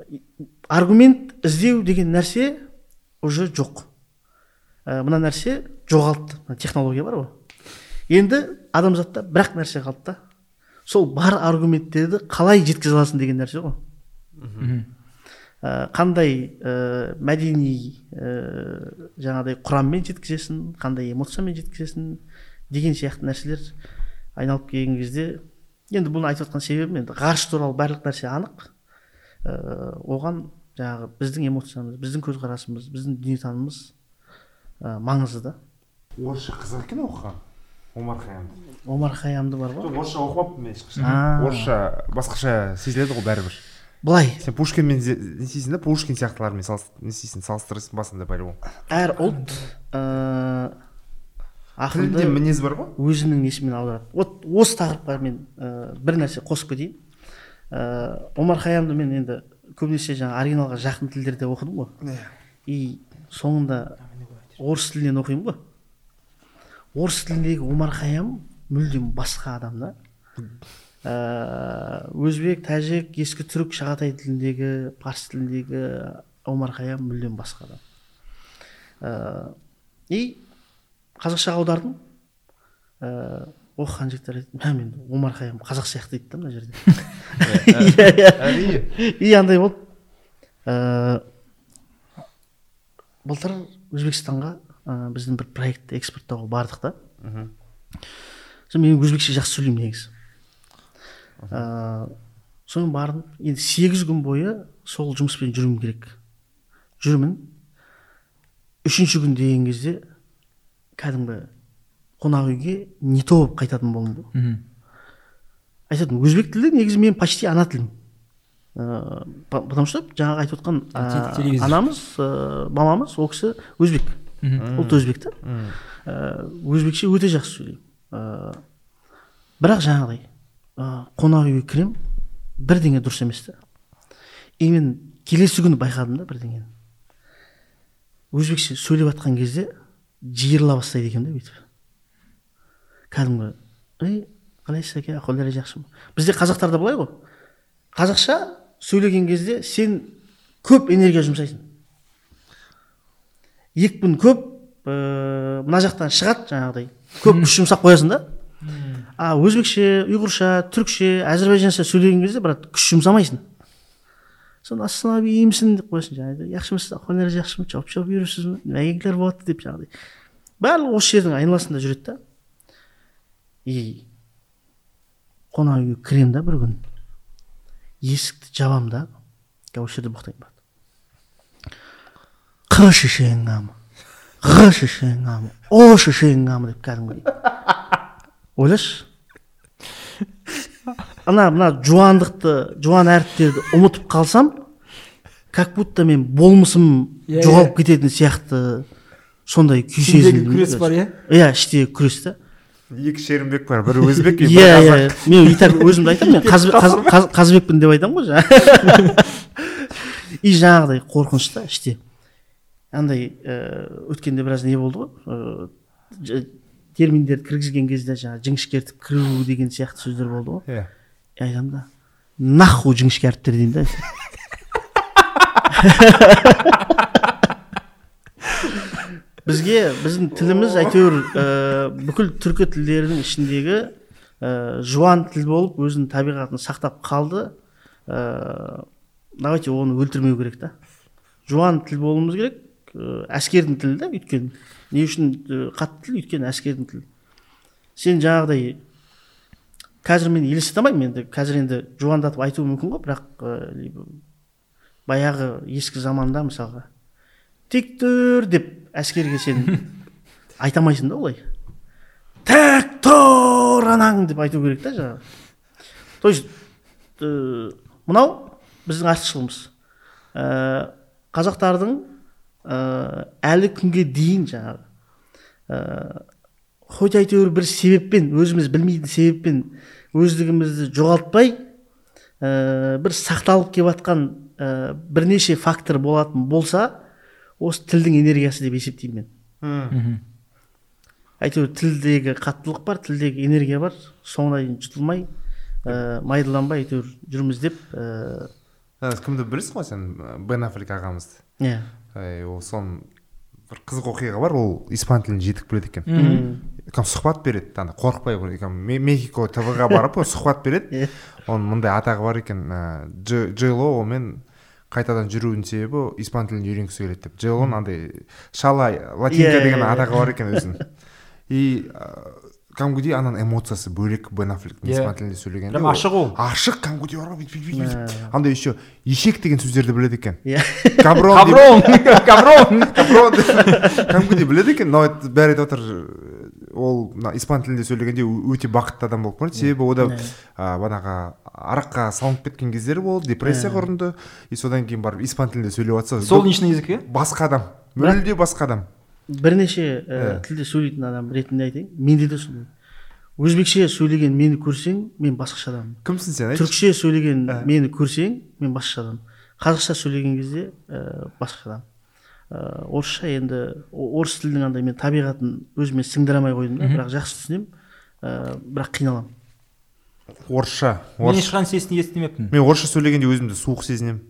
аргумент іздеу деген нәрсе уже жоқ. Ә, мына нәрсе жоғалды. Мына технология бар ғой. Енді адамзатта бір ақ нәрсе қалды да. Сол бар аргументтерді қалай жеткізе аласың деген нәрсе ғой. Ә, қандай ә, мәдени ә, жаңағыдай құраммен жеткізесің қандай эмоциямен жеткізесің деген сияқты нәрселер айналып келген кезде енді бұны айтып жатқан себебім енді ғарыш туралы барлық нәрсе анық. Ә, оған жаңағы біздің эмоциямыз біздің көзқарасымыз біздің дүниетанымымыз ә, маңызды да. Орысша қызық екен оқыған омар хаямды омар хаямды бар ғой. Жоқ орысша оқымаппын мен ешқашан. Орысша басқаша сезіледі ғой бәрібір. Былай. Сен пушкинмен не істейсің да? Пушкин сияқтылармен не істейсің салыстырасың басында по-любому әр ұлт тілінде ақынды мінез бар ғой. өзінің несімен аударады. Вот осы тақырыпқа мен ә, бір нәрсе қосып кетейін. Ә, омар хаямды мен енді көбінесе жаңағы оригиналға жақын тілдерде оқыдым ғой. И соңында орыс тілінен оқимын ғой. Орыс тіліндегі омар хаям мүлдем басқа адам да өзбек тәжік ескі түрік шағатай тіліндегі парсы тіліндегі омар хаям мүлдем басқа адам. Ә, и қазақшаға аудардым. Ә, оқыған жігіттер айтады мә мен омар хайям қазақ сияқты дейді да мына жерде әрине и андай болды ыыы былтыр өзбекстанға ә, біздің бір проектті экспорттауға бардық та. Мхм. мен өзбекше жақсы сөйлеймін негізі. Ыыы соны бардым енді сегіз күн бойы сол жұмыспен жүруім керек. Жүрмін. Үшінші күн деген кезде кәдімгі қонақ үйге не то болып қайтатын болдым. Да мхм. Айтатын өзбек тілі негізі менің почти ана тілім. Ыыы по- потому что жаңағы айтып отқан ә, телевизор. анамыз ыыы мамамыз ол кісі өзбек. Ұлты өзбек та өзбекше өте жақсы сөйлеймін. Ыыы бірақ жаңағыдай ыыы қонақ үйге кіремін бірдеңе дұрыс емес та и мен келесі күні байқадым да бірдеңені. Өзбекше сөйлеп жатқан кезде жиырыла бастайды екен да бүйтіп. Кәдімгі ей қалайсыз әке? Ахуалдары жақсы ма? Бізде қазақтарда былай ғой. Қазақша сөйлеген кезде сен көп энергия жұмсайсың. Екпін көп ыыы мына жақтан шығады жаңағыдай. Көп күш жұмсап қоясың да. А өзбекше ұйғырша түрікше әзірбайжанша сөйлеген кезде брат күш жұмсамайсың. Соны ассалаумағалейкумсің деп қоясың. Жаңағыдай жақсымысыз ахуалдарыңыз жақсы ма жауап жауап бересіз бе мәйгілер болады деп жаңағыдай. Барлығы осы жердің айналасында жүреді да. И қонақ үйге кіремін да бір күн. Есікті жабамын да. Осы жерде боқтаймын қ шешеңам ғ шешеңам о шешеңам деп кәдімгідей. Ойлашы. Ана мына жуандықты жуан әріптерді ұмытып қалсам как будто мен болмысым Иә, иә. жоғалып кететін сияқты. Сондай күй сезіндім күрес бар иә? Иә іштегі күрес та. Екі шерімбек бар бірі өзбек иә иә. мен и так өзімді айтамын мен қазы- қазы- қазы- қазыбекпін деп айтамын ғой жаңағы и жаңағыдай қорқыныш та іште. Андай ыыы өткенде біраз не болды ғой? Терминдерді кіргізген кезде жаңағы жіңішкертіп кіру деген сияқты сөздер болды ғой. Иә. И айтамын да нахуй жіңішке әріптер деймін да. Бізге біздің тіліміз әйтеуір ііі бүкіл түркі тілдерінің ішіндегі ііі жуан тіл болып өзінің табиғатын сақтап қалды. Ііі давайте оны өлтірмеу керек та. Жуан тіл болуымыз керек ііі әскердің тілі да өйткені. Не үшін і, қатты тіл өйткені әскердің тілі. Сен жаңағыдай қазір мен елестете алмаймын енді қазір енді жуандатып айтуы мүмкін ғой бірақ ә, либо баяғы ескі заманда мысалға. Тек тұр деп әскерге сен айта алмайсың да олай. Тәк тұр анаң деп айту керек та жаңағы. То есть ә, мынау біздің артықшылығымыз. Ә, қазақтардың ә, әлі күнге дейін жаңағы ә, хоть әйтеуір бір себеппен өзіміз білмейтін себеппен өздігімізді жоғалтпай ә, бір сақталып келіп жатқан ә, бірнеше фактор болатын болса осы тілдің энергиясы деп есептеймін мен. Әйтеуір тілдегі қаттылық бар тілдегі энергия бар соңына дейін жұтылмай ә, майдаланбай әйтеуір жүрміз деп ә, Ә, кімді білесің ғой сен бен африк ағамызды? Иә. Ол соның бір қызық оқиға бар ол испан тілін жетік біледі екен. Кәдімгі сұхбат береді ана қорықпай мехико твға барып сұхбат береді. Оның мындай атағы бар екен ә, Дж- джейло онымен қайтадан жүруінің себебі испан тілін үйренгісі келеді деп. Джейлоның андай шала латинка деген атағы бар екен өзінің. И кәдімгідей ананың эмоциясы бөлек бен аффлектің Иә. испан тілінде сөйлегенде прям ашық ол. Ашық кәдімгідей бар ғой бүйтіп бүйтіп андай еще ешек деген сөздерді біледі екен. Иә каброн каброн. Каброн. Каброн. Кәдімгідей біледі екен айт- бәрі айтып отыр ол мына испан тілінде сөйлегенде өте бақытты адам болып көрінеді. Себебі ода бағанағы араққа салынып кеткен кездері болды депрессияға ұрынды и содан кейін барып испан тілінде сөйлеп жатса сол д- личный язык иә басқа адам мүлде басқа адам. Бірнеше ә, тілде сөйлейтін адам ретінде айтайын. Менде де сондай өзбекше сөйлеген мені көрсең мен басқаша адаммын кімсің сен? Айтшы. Түрікше сөйлеген Ә. мені көрсең мен басқаша адаммын қазақша сөйлеген кезде ә, басқаша адам. Ә, орысша енді орыс тілінің андай мен табиғатын өзіме сіңдіре алмай қойдым да бірақ жақсы түсінемін. Ә, бірақ қиналамын. Орысша. Мен ешқашан сесін естімеппін мен орысша сөйлегенде өзімді суық сезінемін.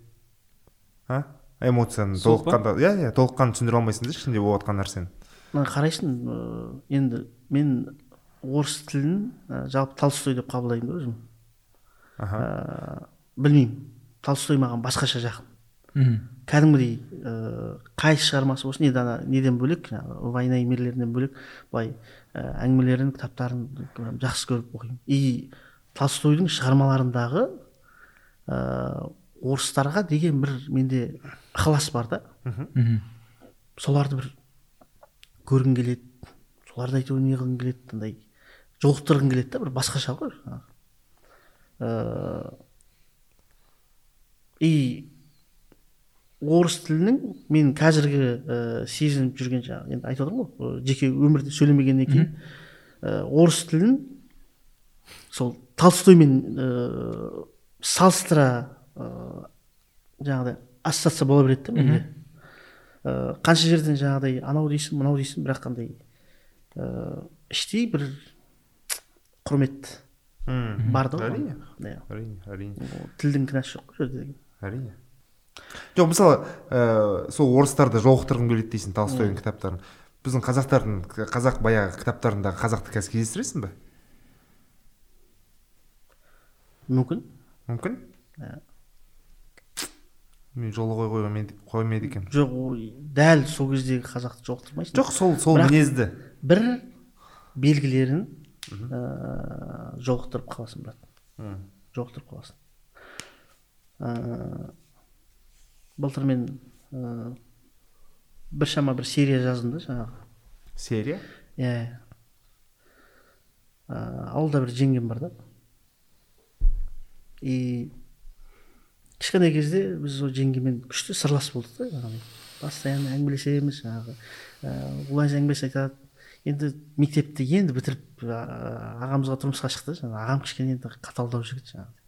А? Эмоцияны толыққанды иә иә толыққанды түсіндіре алмайсың да ішінде болып жатқан нәрсені. Мына қарайсың енді мен орыс тілін ә, жалпы толстой деп қабылдаймын да өзім. Аха. Ә, білмеймін. Толстой маған басқаша жақын. Мхм. Кәдімгідей ә, қай шығармасы болсын енді ана неден бөлек жаңағы война и мирлерінен бөлек былай ә, әңгімелерін кітаптарын жақсы көріп оқимын. И толстойдың шығармаларындағы орыстарға деген бір менде ықылас бар да. Мхм. Соларды бір көргім келеді соларды әйтеуір не қылғым келеді андай жолықтырғым келеді да бір басқаша ғой. Жаңағы. Ә, и орыс тілінің мен қазіргі ә, сезініп жүрген жаңағы енді айтып отырмын ғой жеке өмірде сөйлемегеннен кейін. Ә, орыс тілін сол толстоймен ә, салыстыра ә, жаңағыдай ассоциация бола береді да менде. Ә, қанша жерден жаңағыдай анау дейсің мынау дейсің бірақ қандай ә, іштей бір құрмет Мм. бар да әрине. Иә. әрине әрине. Тілдің кінәсі жоқ қой ол жерде деген. әрине. Жоқ мысалы ә, сол орыстарды жолықтырғым келеді дейсің толстойдың кітаптарын. Біздің қазақтардың қазақ баяғы кітаптарындағы қазақты қазір кездестіресің бе? Мүмкін. Мүмкін? Иә. Мен жолы қой қоймайды қоймайды екенмін жоқ ол дәл сол кездегі қазақты жолықтырмайсың жоқ сол сол мінезді. бір белгілерін ә, жолықтырып қаласың брат. Жолықтырып қаласың. Ә, былтыр мен ә, біршама бір серия жаздым да жаңағы. Серия? Иә. Ауылда бір жеңгем бар да. И кішкене кезде біз ол жеңгемен күшті сырлас болдық та. Жаңағыдай постоянно әңгімелесеміз жаңағы ыыы ол әңгімесі айтады. Енді мектепті енді бітіріп ә, ағамызға тұрмысқа шықты жаңағы ағам кішкене енді қаталдау жігіт жаңағыдай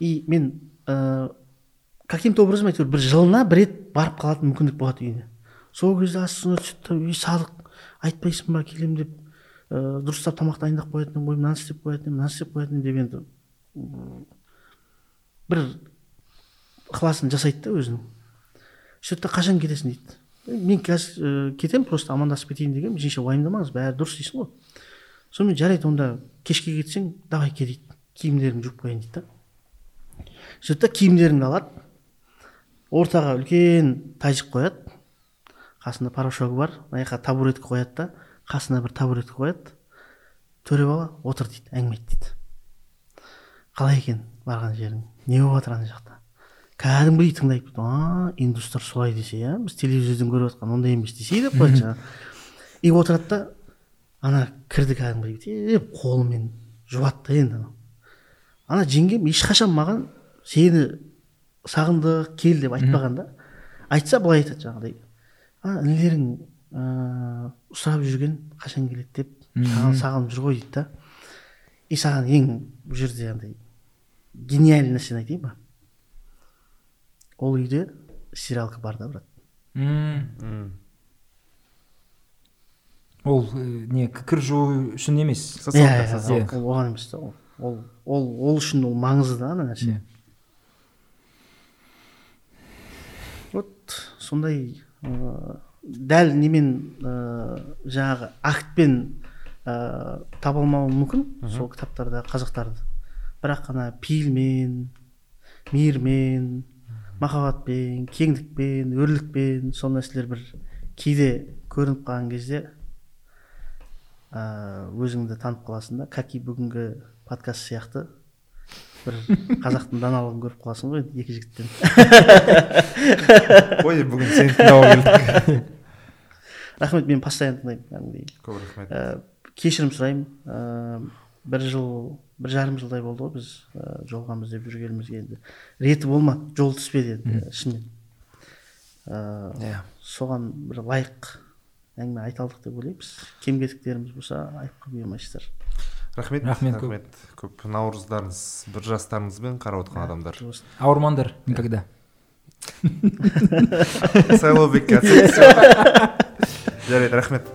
и мен ыыы каким то образом әйтеуір бір жылына бір рет барып қалатын мүмкіндік болады үйіне. Сол кезде астына түседі үй садық айтпайсың ба келемін деп ыыы дұрыстап тамақ дайындап қоятын ғой мынаны істеп қоятын едім мынаны істеп қоятын деп енді бір ықыласын жасайды да өзінің. Сөйтті да қашан кетесің дейді. «Е, мен қазір ә, кетемін просто амандасып кетейін дегенмін. Жеңше уайымдамаңыз бәрі дұрыс дейсің ғой. Сонымен жарайды онда кешке кетсең давай кел дейді. Киімдеріңді жуып қояйын дейді да. Сөйтті да киімдеріңді алады. Ортаға үлкен тайжық қояды. Қасында порошогы бар мына жаққа табуретка қояды да. Қасына бір табуретка қояды. Төре бала отыр дейді әңгіме айт дейді. Қалай екен барған жерің? Не болып жатыр ана жақта? Кәдімгідей тыңдайды а индустар солай десе иә біз телевизордан көріп жатқан ондай емес десе деп қояды жаңағы и отырады да ана кірді кәдімгідей деп қолымен жуады да енді ана жеңгем ешқашан маған сені сағындық кел деп айтпаған да. Айтса былай айтады жаңағыдай. А інілерің ыыы сұрап жүрген қашан келеді деп саған сағынып жүр ғой дейді да. И саған ең бұл жерде андай гениальный нәрсені айтайын ба? Ол үйде стиралка бар да брат. Ол э, не кір жуу үшін емес. Социалка, Иә, иә, оған емес та ол. Ол ол ол үшін ол маңызды да ана нәрсе. Вот сондай ыыы дәл немен ыыы жаңағы актпен ыыы таба алмауым мүмкін сол кітаптарда қазақтарды бірақ ана пейілмен мейірмен махаббатпен кеңдікпен өрлікпен сол нәрселер бір кейде көрініп қалған кезде ыыы өзіңді танып қаласың да как и бүгінгі подкаст сияқты бір қазақтың даналығын көріп қаласың ғой енді екі жігіттен. Ой бүгін сені келдік рахмет мен постоянно тыңдаймын кәдімгідей. Көп рахмет. Ә, кешірім сұраймын. Ә, бір жыл бір жарым жылдай болды ғой біз ә, жолығамыз деп жүргенімізге енді. Реті болмады жол түспеді енді шынымен ә, иә. соған бір лайық әңгіме айта алдық деп ойлаймыз кем кетіктеріміз болса айтып қойып қоймайсыздар рахмет. Рахмет көп. рахмет. Көп наурыздарыңыз бір жастарыңызбен қарап отырған адамдар. ауырмаңдар никогда. Сайлаубекке отсутствие жарайды рахмет.